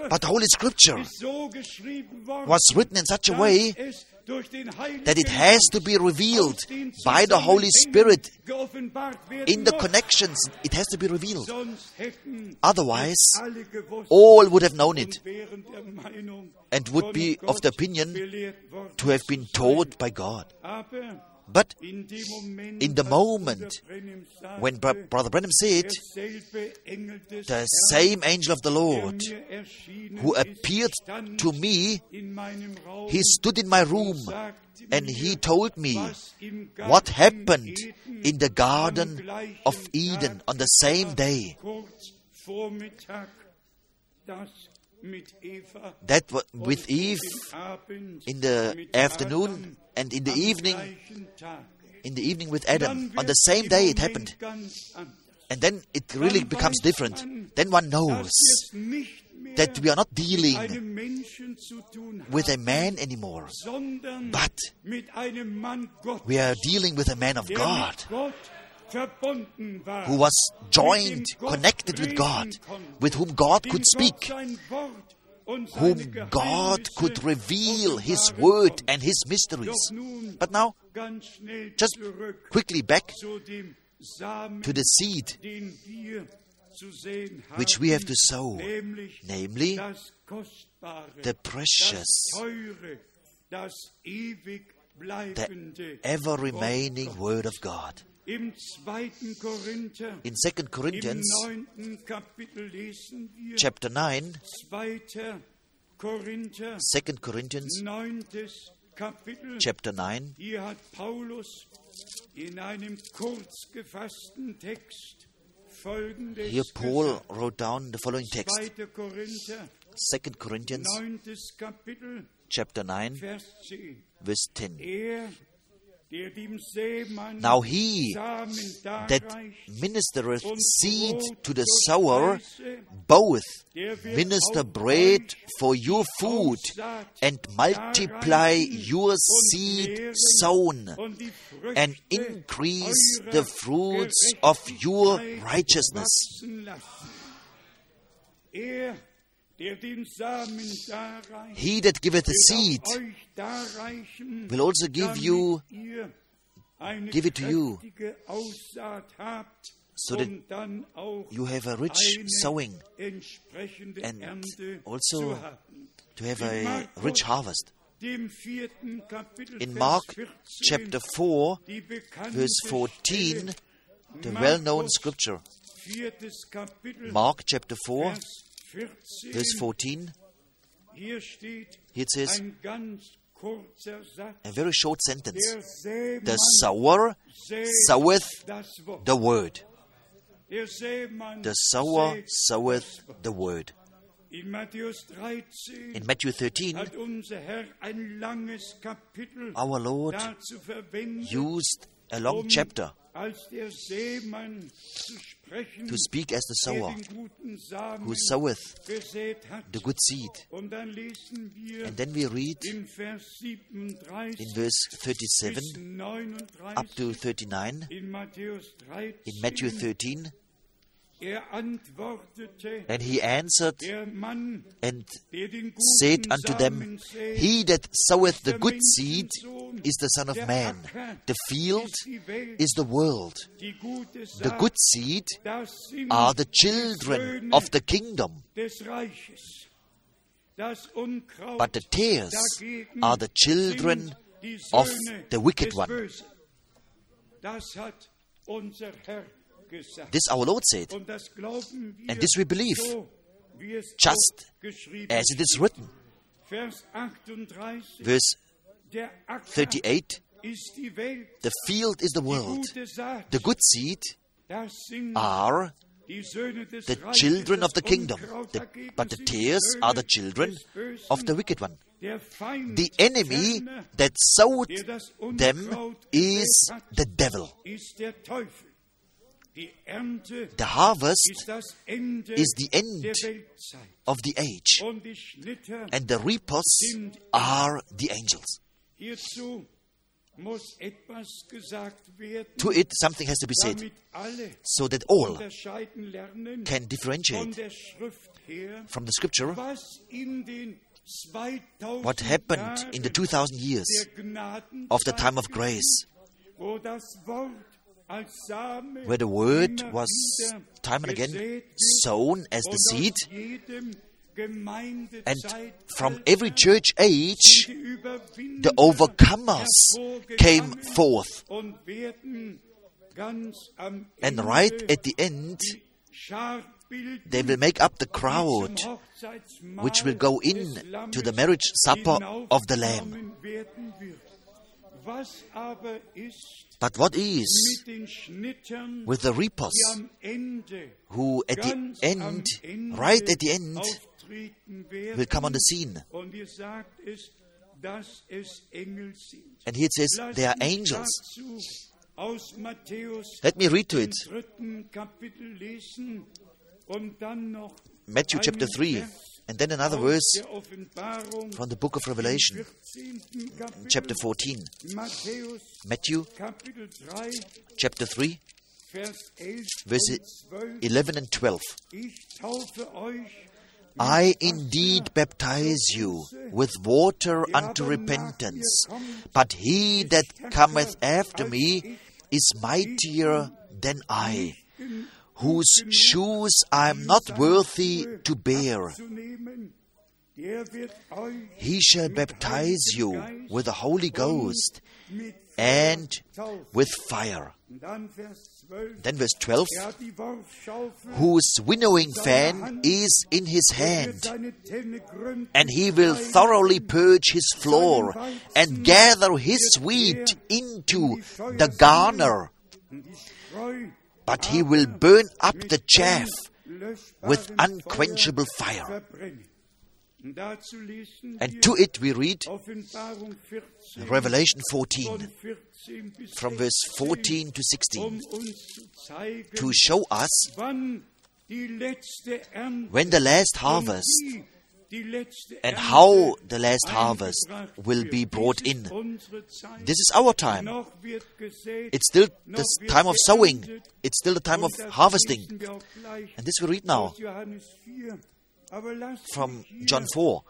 But the Holy Scripture was written in such a way that it has to be revealed by the Holy Spirit in the connections. It has to be revealed. Otherwise, All would have known it and would be of the opinion to have been taught by God. But in dem Moment, in the moment Bruder Branham sagte, when Bro- Brother Branham said, derselbe Engel des the same angel of the Lord who appeared to me, in meinem Raum he stood in my room and he told me was im Garten what happened in the Garden of Eden on the same day. That with Eve in the afternoon and in the evening, in the evening with Adam. On the same day it happened. And then it really becomes different. Then one knows that we are not dealing with a man anymore, but we are dealing with a man of God mit Gott verbunden war, who was joined, connected with God, with whom God could speak, sein Wort und seine whom God could reveal His word and His mysteries. But now, just quickly back zu dem Samen, to the seed den wir zu sehen haben, which we have to sow, namely the precious, Teure, das ewig the ever remaining Word of God. Im zweiten Korinther, In 2 im Corinthians lesen wir, chapter 9, zweiter Korinther, 2 Corinthians neuntes Kapitel, chapter 9, Hier hat Paulus in einem kurz gefassten Text folgendes here Paul wrote down the following text. 2. Korinther, 2 Corinthians 9. Kapitel, chapter 9, Vers 10. verse 10. Er, Now he that ministereth seed to the sower, both minister bread for your food and multiply your seed sown and increase the fruits of your righteousness. Wachsen lassen. Der den Samen darreicht, He that giveth the seed auch euch darreichen, will also give you give it to you, kräftige Aussaat habt so um that dann auch you have a rich sowing and also to have a rich harvest. Dem vierten Kapitel, In Mark chapter 4, verse 14, the well known scripture. Mark chapter 4, Vers 14. verse 14. Hier Here it says ein ganz kurzer Satz. a very short sentence. The sower soweth the word. The sower soweth the word. In Matthäus 13 In Matthew 13, hat unser Herr ein langes Kapitel our Lord used a long um chapter als der Seemann to speak as the sower den guten Samen who soweth the good seed. Und dann lesen wir And then we read in Vers 37 in verse 37 up to 39 in Matthäus 13, in Matthew 13, er antwortete, and he answered and said unto them, He that soweth the good seed is the Son of Man. The field ist die Welt, is the world. The good seed are the children of the kingdom. But the tares are the children of the wicked one. Bösen. Das hat unser Herr gesagt. This our Lord said, Und das glauben wir And this we believe, so, wie es just as it is written. Verse 38 ist die Welt, The field is the world. The good seed are die Söhne des the children of the kingdom, The- but the tares are the children of the wicked one. The enemy that sowed them is the devil. The harvest ist das Ende is the end of the age, Und die Schnitter and the reapers are the angels. hierzu muss etwas gesagt werden, To it, something has to be said, so that all can differentiate der Schrift her, from the scripture was in den 2000 what happened in the 2000 years of the time of grace, where the word was time and again sown as the seed, and from every church age, the overcomers came forth. And right at the end, they will make up the crowd which will go in to the marriage supper of the Lamb. But what is with the reapers who at the end, right at the end, will come on the scene? Und ihr sagt es, dass es Engel sind. And here it says they are angels. dazu aus Matthäus Let me read to it. dritten Kapitel lesen und dann noch Matthew chapter 3, Vers and then another verse from the book of Revelation, chapter 14. Matthew chapter 3, Vers 11 Verse 11 and 12. Ich taufe euch I indeed baptize you with water unto repentance, but he that cometh after me is mightier than I, whose shoes I am not worthy to bear. He shall baptize you with the Holy Ghost and with fire. Und dann Vers 12. Then verse 12 Er hat die Worfschaufel, whose winnowing fan is in his hand, and he will thoroughly purge his floor and gather his wheat into the garner, but he will burn up the chaff with unquenchable fire. verbrennen. Und dazu lesen And to it we read Revelation 14, 14 from verse 14 to 16, um uns zu zeigen, to show us wann die letzte Ernte when the last harvest wie die letzte and how the last harvest will be brought in. ist unsere Zeit. This is our time. Noch wird gesät, It's still the time of sowing, it's still the time of harvesting. lesen wir auch gleich And this we read now aus Johannes 4. Aber lasst from John 4.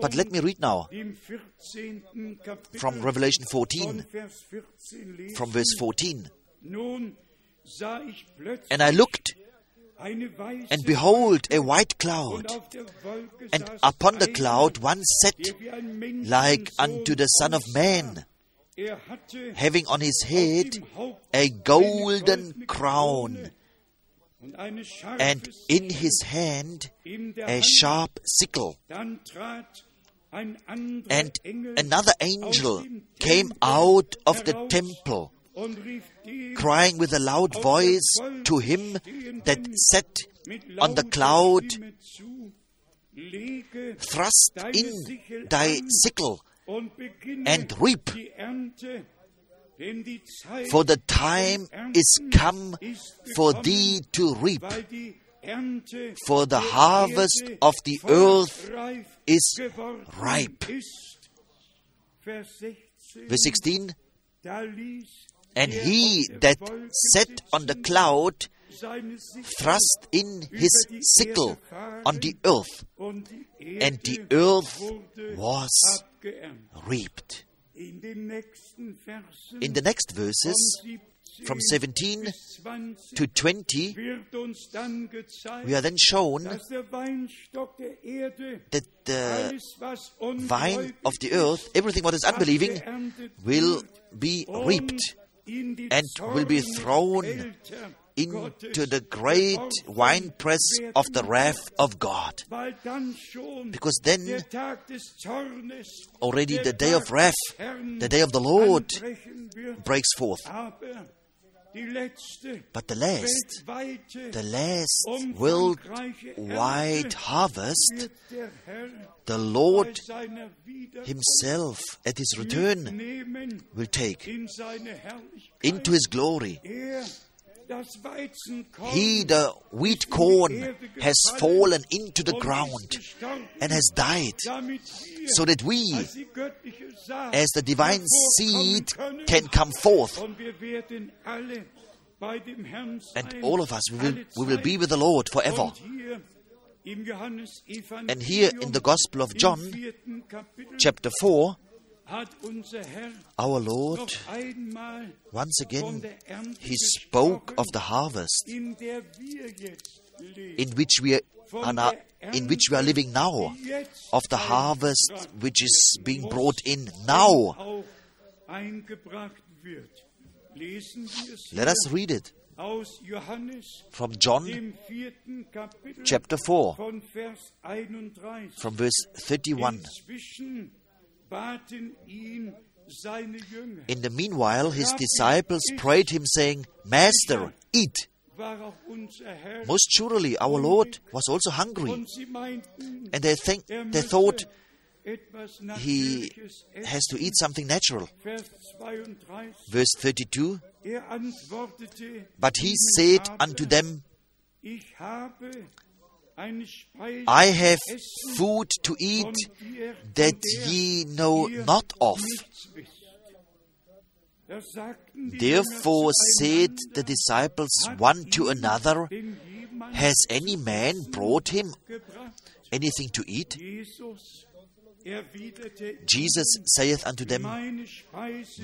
But let me read now im 14. Kapitel from Revelation 14, Vers 14 lesen. from verse 14. Nun sah ich plötzlich And I looked, and behold, a white cloud, auf der Wolke and upon the cloud one sat der wie ein Menschensohn like unto the Son of Man. Er having on his head a golden crown, Krone und eine scharfe and in his hand a sharp sickle. Dann trat ein anderer And another angel came out of the temple, und rief dem crying with a loud voice to him that sat on the cloud, Thrust in thy sickle and reap, for the time is come for thee to reap, for the harvest of the earth is ripe. Ist. Vers 16, Verse 16 da ließ And he that sat on the cloud thrust in his sickle on the earth, and the earth was reaped. In the next verses, from 17 to 20, wird uns dann gezeigt, we are then shown that the vine of the earth, everything what is unbelieving, will be reaped and will be thrown into the great winepress of the wrath of God. Because then already the day of wrath, the day of the Lord breaks forth. Aber die letzte But the last, the last worldwide harvest, wird der Herr the Lord Himself at His return will take in seine Herrlichkeit. into His glory. Er He, the wheat corn, has fallen into the ground and has died, so that we, als die göttliche Saat as the divine seed, can come forth. Und wir werden alle bei dem Herrn sein, And all of us, we will, we will be with the Lord forever. Und hier im Johannesevangelium And here in the Gospel of John, chapter 4, hat unser Herr our Lord, once again, He spoke of the harvest in der wir jetzt leben. in which we are now, in which we are living now, of the harvest which is being brought in now. auch eingebracht wird. Lesen wir es Let us read it from John dem vierten Kapitel chapter 4, von Vers 31. from verse 31. Inzwischen baten ihn seine Jünger. In the meanwhile, his disciples prayed him, saying, Master, eat. War auch unser Herr. Most surely our Lord was also hungry. Und sie meinten, And they, think, er they thought he has to eat something natural. Verse 32 Er But he said unto them, I have food to eat that ye know not of. nichts wisst. Da sagten die Therefore said the disciples one to another, Has any man brought him anything to eat? Jesus saith unto them,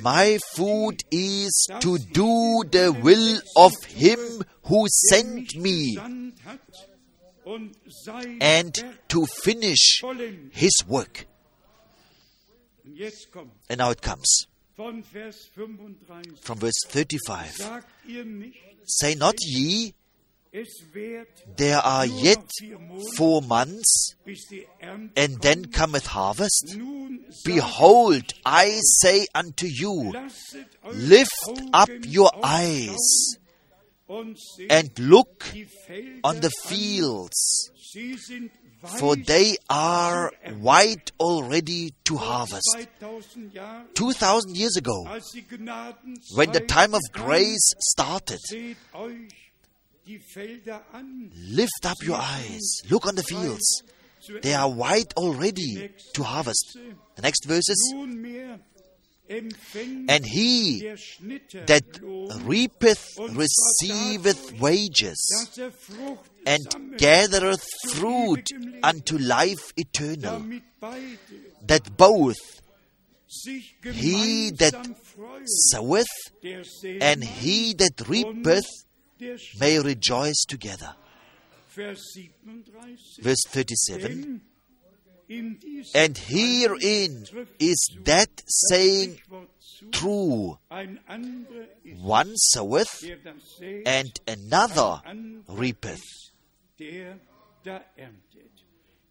My food is to do the will of him who sent me and to finish his work. Und jetzt kommt And now it comes von Vers 35. from verse 35. Sagt ihr nicht, Say not ye, there are yet noch vier Monate, four months, bis die Ernte and then cometh harvest? Behold, I say unto you, lift up your eyes and look on the fields, for they are white already to harvest. 2000 Jahre, Two thousand years ago, when the time of grace started, lift up your eyes, look on the fields. They are white already to harvest. The next verses, and he that reapeth receiveth wages, and gathereth fruit unto life eternal, that both he that soweth and he that reapeth may rejoice together. Verse 37. Denn in diesem And herein is that saying true ein anderer ist, one soweth der das sät, and another reapeth.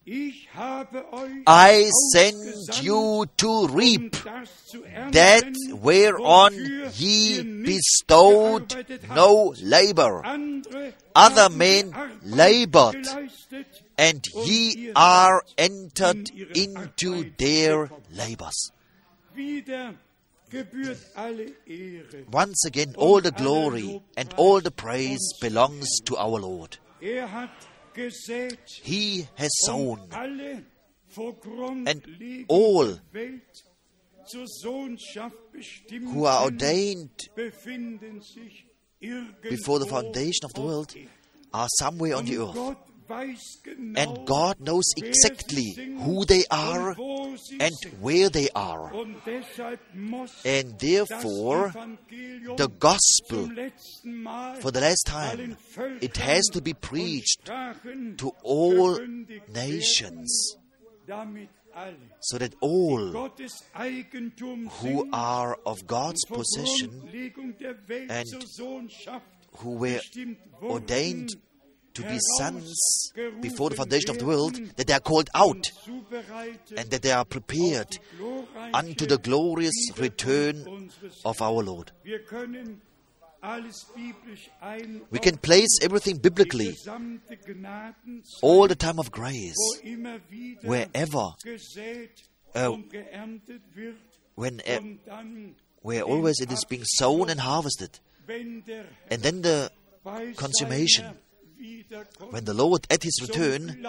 I send you to reap um ernten, that whereon ye bestowed no labor, other men labored, and ye are entered into their labors. Wieder gebührt alle Ehre. Once again, all the glory and all the praise belongs to our Lord. He has sown, und alle vor and all der Welt zur Sohnschaft bestimmt who are ordained befinden sich irgendwo before the foundation of the world are somewhere on the earth. And God knows exactly who they are and where they are. And therefore, the gospel, for the last time, it has to be preached to all nations, so that all who are of God's possession and who were ordained to be sons before the foundation of the world, that they are called out and that they are prepared unto the glorious return of our Lord. Wir können alles biblisch ein We can place everything biblically, all the time of grace, wo immer wieder wherever, gesät uh, und geerntet wird when, und dann, where always it is being sown and harvested. And then the consummation, when the Lord at his return,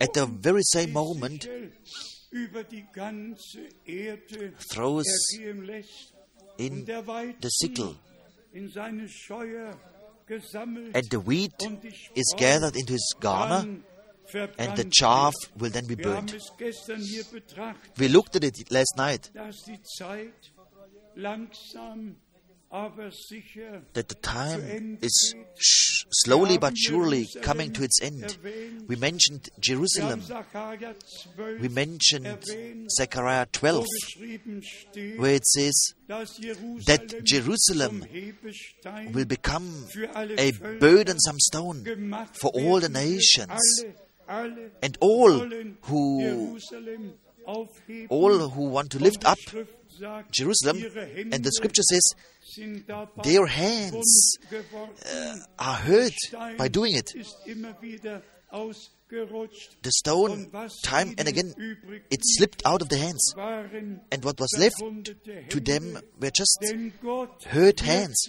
at the very same moment, throws in the sickle, and the wheat is gathered into his garner, and the chaff will then be burnt. We looked at it last night that the time is slowly but surely coming to its end. We mentioned Jerusalem, we mentioned Zechariah 12, where it says that Jerusalem will become a burdensome stone for all the nations, and all who all who want to lift up Jerusalem, and the scripture says their hands geworden. are hurt by doing it. The stone, time and again, it slipped out of the hands, and what was left to them were just hurt hands.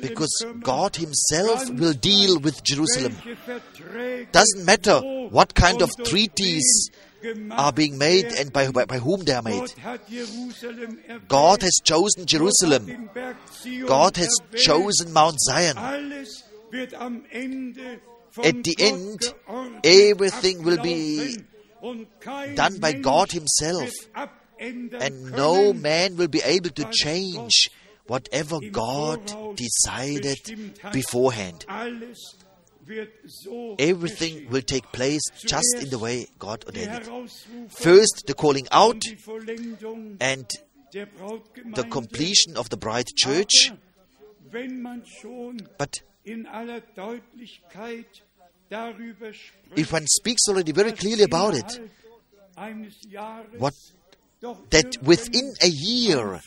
because. God Himself will deal with Jerusalem. Doesn't matter what kind of treaties are being made and by, by, by whom they are made. God has chosen Jerusalem. God has chosen Mount Zion. At the end, everything will be done by God Himself. And no man will be able to change whatever God decided beforehand. Alles wird so Everything will take place just in the way God ordained it. First, the calling out und die Vollendung and the completion of the bride church. Aber wenn man schon But in aller Deutlichkeit darüber spricht, if one speaks already very clearly about it, innerhalb eines Jahres what that within a year,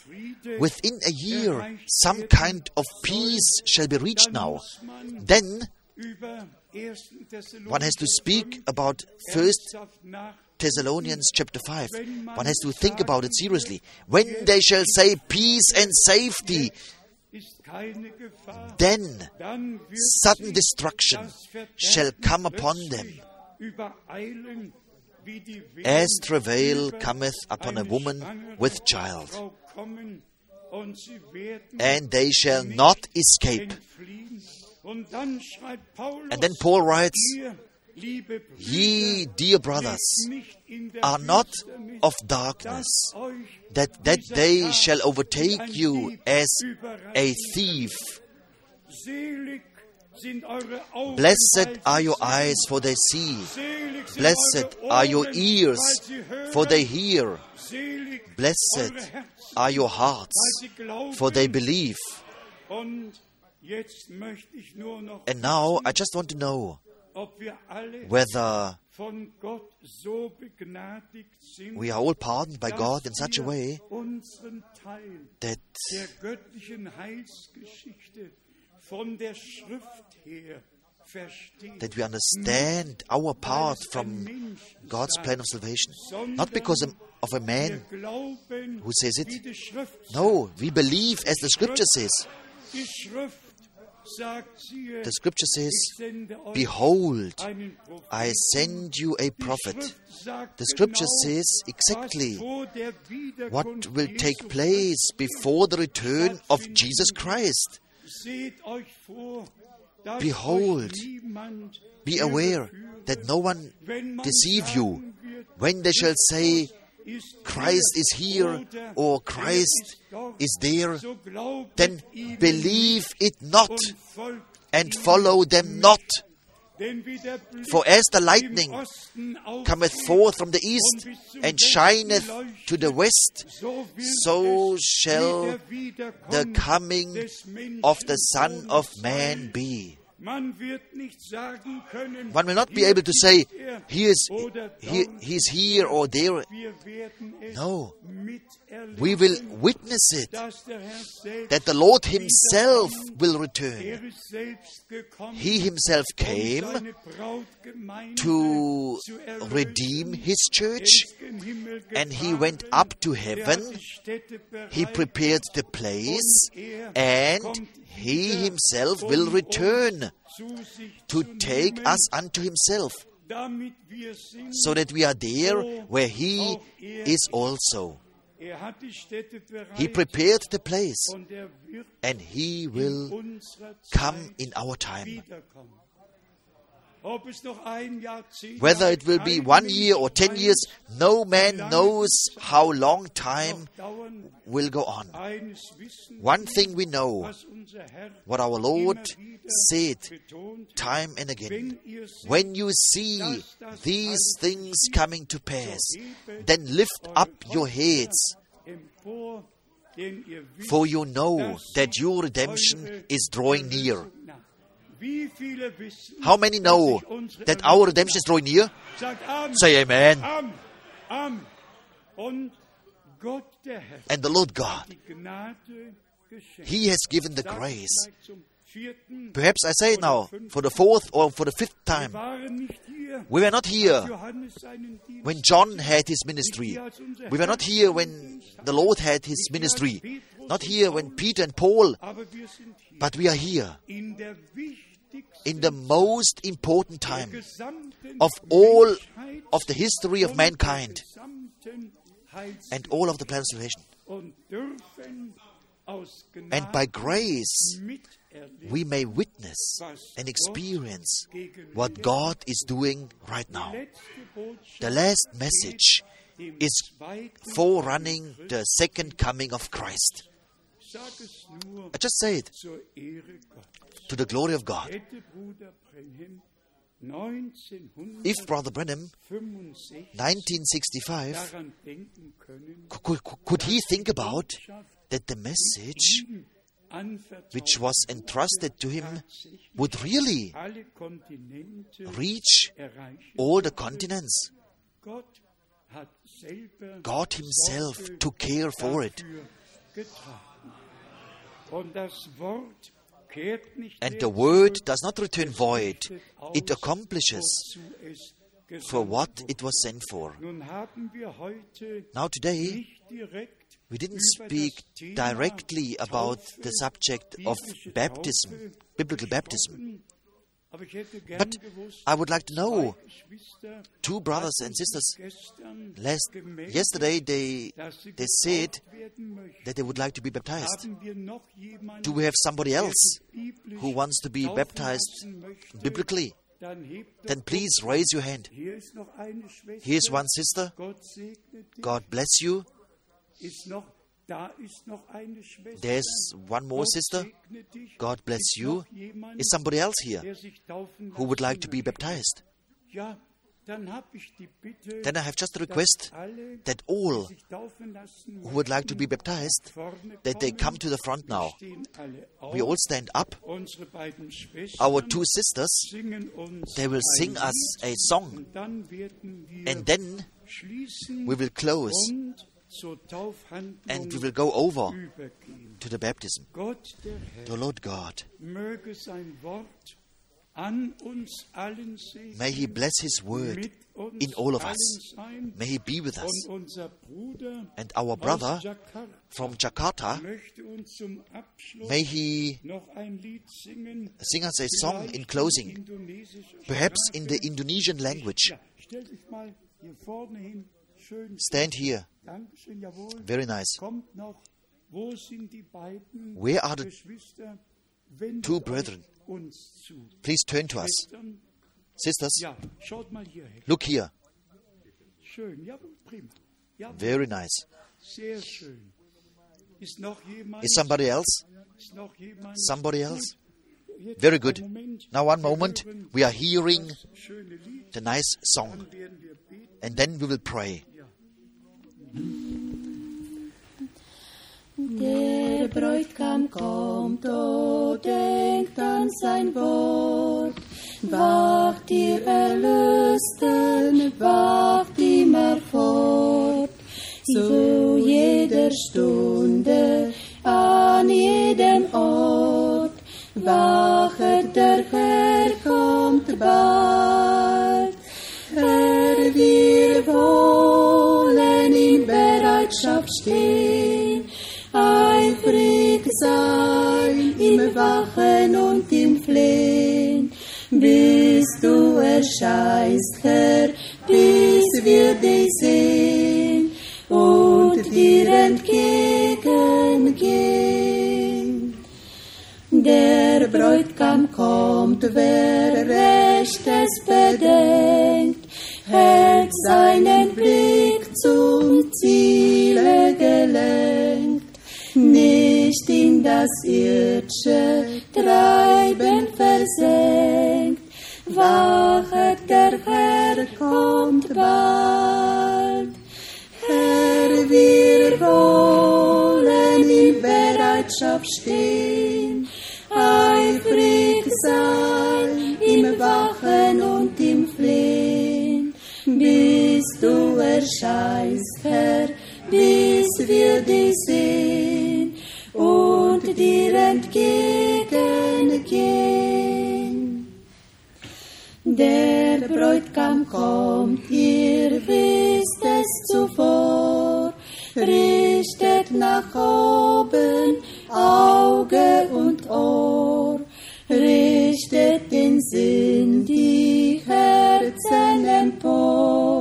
within a year, some kind of peace shall be reached now, then über 1. One has to speak about First Thessalonians chapter 5. One has to think about it seriously. When they shall say peace and safety, ist keine Gefahr. then sudden destruction shall come upon them, plötzlich Übereilen, wie die Wehen as travail cometh upon a woman with child, Frau kommen, und sie werden and they shall not escape. Entfliehen. Und dann schreibt Paulus, And then Paul writes, ihr, liebe Brüder, Ye, dear brothers, lebt nicht in der are not of darkness, that that day shall overtake you as a thief. Selig sind eure Augen, Blessed are your eyes, for they see. Blessed are your ears, weil sie hören. for they hear. Blessed are your hearts, for they believe. Und jetzt möchte ich nur noch And now I just want to know ob wir alle whether von Gott so begnadigt sind, we are all pardoned by God in such a way that der göttlichen Heilsgeschichte von der Schrift her verstehen. that we understand our part from God's plan of salvation, not because of- a man who says it. wie die Schrift No, we believe as the Scripture says. The Scripture says, ich sende euch Behold. I send you a prophet. The Scripture says exactly was vor der Wiederkunft what will take place before the return of Jesus Christ. Seht euch vor, dass Behold, Be aware that no one deceive you. When they shall say, Christ is here or Christ is there, then believe it not and follow them not. For as the lightning cometh forth from the east and shineth to the west, so shall the coming of the Son of Man be. One will not be able to say, he is, he, he is here or there. No. We will witness it that the Lord Himself will return. He Himself came to redeem His church and He went up to heaven. He prepared the place and he himself will return to take us unto himself, so that we are there where he is also. He prepared the place, and he will come in our time. Whether it will be one year or ten years, no man knows how long time will go on. One thing we know, what our Lord said time and again. When you see these things coming to pass, then lift up your heads. For you know that your redemption is drawing near. How many know that our redemption is drawing near? Say amen. And the Lord God, He has given the grace. Perhaps I say it now for the fourth or for the fifth time. We were not here when John had his ministry. We were not here when the Lord had his ministry. Not here when Peter and Paul. But we are here in the most important time of all of the history of mankind and all of the plan of salvation. And by grace, we may witness and experience what God is doing right now. The last message is forerunning the second coming of Christ. I just say it to the glory of God. If Brother Branham, 1965, could, could he think about that the message which was entrusted to him would really reach all the continents? God Himself took care for it. And the word does not return void, it accomplishes for what it was sent for. Now, today, we didn't speak directly about the subject of baptism, biblical baptism. But I would like to know two brothers and sisters last yesterday they they said that they would like to be baptized. Do we have somebody else who wants to be baptized biblically? Then please raise your hand. Here's one sister. God bless you. There's one more sister. God bless you. Is somebody else here who would like to be baptized? Then I have just a request that all who would like to be baptized, that they come to the front now. We all stand up. Our two sisters, they will sing us a song. And then we will close and we will go over to the baptism. The Lord God, may He bless His word in all of us. May He be with us. And our brother from Jakarta, may he sing us a song in closing, perhaps in the Indonesian language. Stand here. Very nice. Where are the two brethren? Please turn to us. Sisters, look here. Very nice. Is somebody else? Somebody else? Very good. Now, one moment. We are hearing the nice song. And then we will pray. Der Bräutigam kommt, oh, denkt an sein Wort. Wacht ihr Erlösten, wacht immer fort. Zu jeder Stunde, an jedem Ort. Wachet, der Herr kommt bald. Bereitschaft stehen, eifrig sein im Wachen und im Flehen, bis du erscheinst, Herr, bis wir dich sehen und dir entgegengehen. Der Bräutigam kommt, wer Rechtes bedenkt, hält seinen Blick zum Ziele gelenkt, nicht in das irdische Treiben versenkt. Wachet, der Herr kommt bald. Herr, wir wollen in Bereitschaft stehen, eifrig sein du erscheinst, Herr, bis wir dich sehen und dir entgegengehen. Der Bräutigam kommt, ihr wisst es zuvor, richtet nach oben Auge und Ohr, richtet den Sinn, die Herzen empor.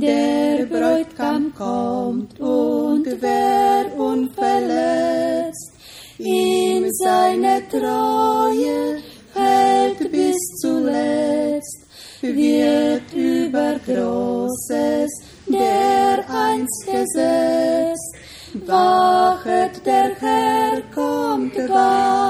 Der Bräutigam kommt und wer unverletzt in seine Treue hält bis zuletzt, wird über Großes der einst gesetzt. Wachet, der Herr kommt bald.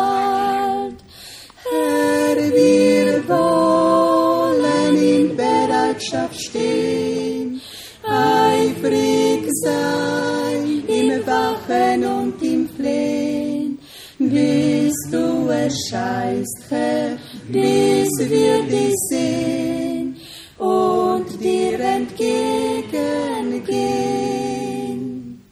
Du erscheinst, Herr, bis wir dich sehen und dir entgegengehen.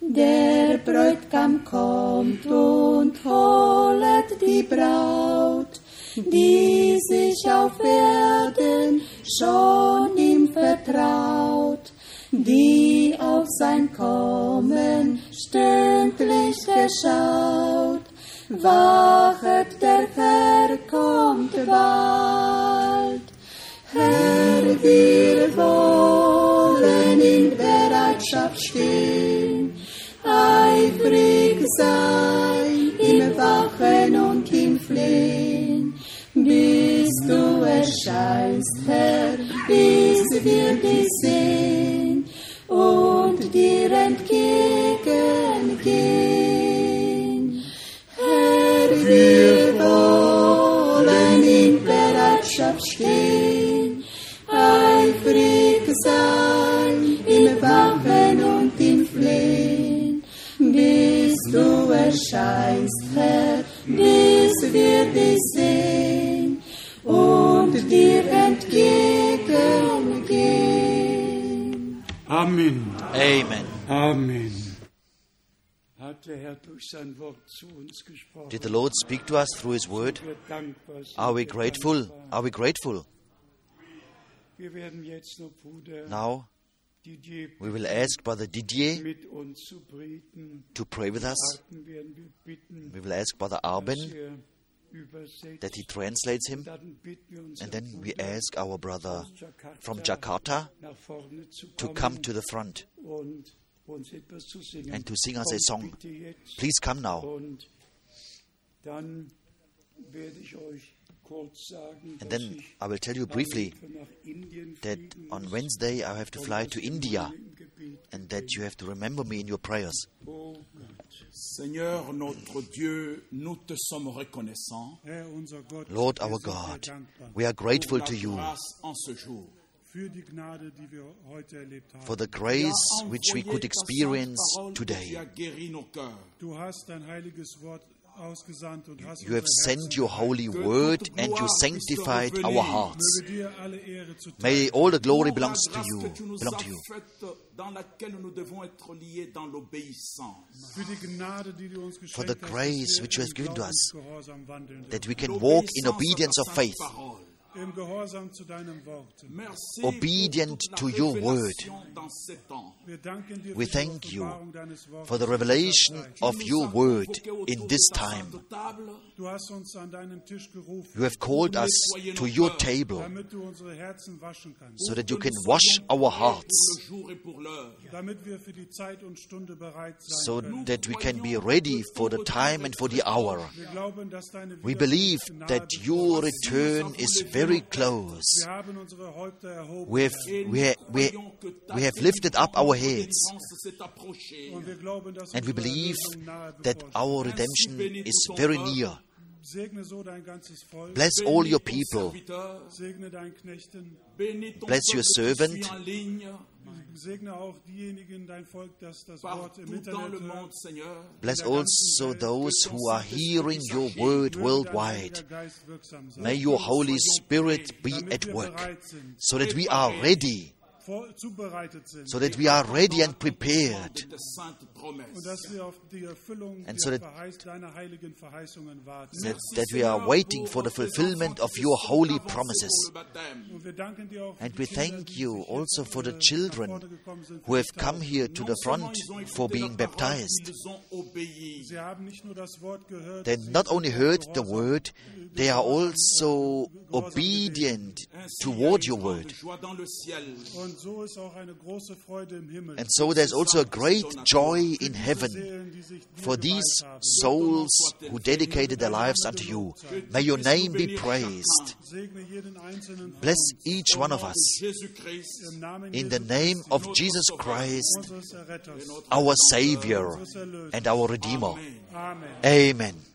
Der Bräutigam kommt und holet die Braut, die sich auf Erden schon ihm vertraut, die auf sein Kommen stündlich geschaut. Wachet, der Herr kommt bald. Herr, wir wollen in Bereitschaft stehen, eifrig sein im Wachen und im Flehen, bis du erscheinst, Herr, bis wir dich sehen und dir entgegengehen. Stehen, eifrig sein im Wachen und im Flehen, bis du erscheinst, Herr, bis wir dich sehen und dir entgegengehen. Amen. Amen. Amen. Did the Lord speak to us through His Word? Wir dankbar sind. Are we grateful? Are we grateful? Wir werden jetzt noch Bruder Now we will ask Brother Didier mit uns zu beten. to pray with us. Warten werden wir bitten, We will ask Brother Arben er that he translates him, Dann bitten wir uns and then we ask our brother from Jakarta nach vorne zu to come to the front und uns etwas zu singen. and to sing us a song. Please come now. Und dann werde ich euch kurz sagen, And then I will tell you briefly that on Wednesday I have to fly to India mir im Gebet and that you have to remember me in your prayers. Oh Gott, Seigneur notre Dieu, nous te sommes reconnaissants Herr, unser Gott, Lord our God, we are grateful oh, to you grâce en ce jour. für die Gnade, die wir heute erlebt haben. for the grace which we could experience sainte parole et today. Tu as guéri nos cœurs. du hast dein heiliges Wort ausgesandt und hast You have sent your holy word and you sanctified our hearts. Möge dir alle Ehre zuteil. May all the glory Pour belongs to you. que tu nous Belong to you. faite, dans laquelle nous devons être liés dans l'obéissance. für die Gnade, die du uns geschenkt For the grace which you have given to us, That we can walk in obedience of faith, parole. im Gehorsam zu deinem Wort. Merci Obedient to your word. révélation dans ces temps. Wir danken dir We thank you Offenbarung deines Wortes for the revelation of your word in this time. sainte table. Du hast uns an deinen Tisch gerufen, You have called us to your table damit du unsere Herzen waschen kannst, so that you can wash our hearts, Pour le jour et pour l'heure. damit wir für die Zeit und Stunde bereit sein so that we can be ready for the time and for the hour. Wir glauben, dass deine We believe that your return is very close. Wir haben unsere Häupter erhoben We have, we nous have, we, croyons que ta we have lifted up our heads délivrance s'est approchée. und wir glauben, dass and we believe that our redemption is very near. Segne so dein ganzes Volk, Bless all your people. serviteur, segne deinen Knechten, bénis ton Bless your servant. Suit en ligne segne auch diejenigen, dein Volk, das das Wort im partout dans le Internet hört. Bless also those who are hearing your word worldwide. Heiliger Geist wirksam sein, May your Holy Spirit be at work so that we are ready, vor, zubereitet sind so that we are ready and prepared, de tes saintes promesses. und dass wir auf die Erfüllung And so that- Verheiß, deiner heiligen Verheißungen warten. that, that we are waiting for the fulfillment of your holy promises. Und wir danken dir auch für And we thank you also for the äh, children vorne gekommen sind, who have come here to the front for being baptized. Ils ont obéi. Sie haben nicht nur das Wort gehört, They not only heard the word, they are also obedient toward your word. De joie dans le ciel. Und so ist auch eine große Freude im Himmel. And so there's also a great joy in heaven Seelen, die sich dir for these souls who dedicated their lives unto you. May your name be praised. Segne jeden einzelnen von Bless each one of us Jésus-Christ, im Namen in the name of Jesus Christ, our Savior and our Redeemer. Amen. Amen.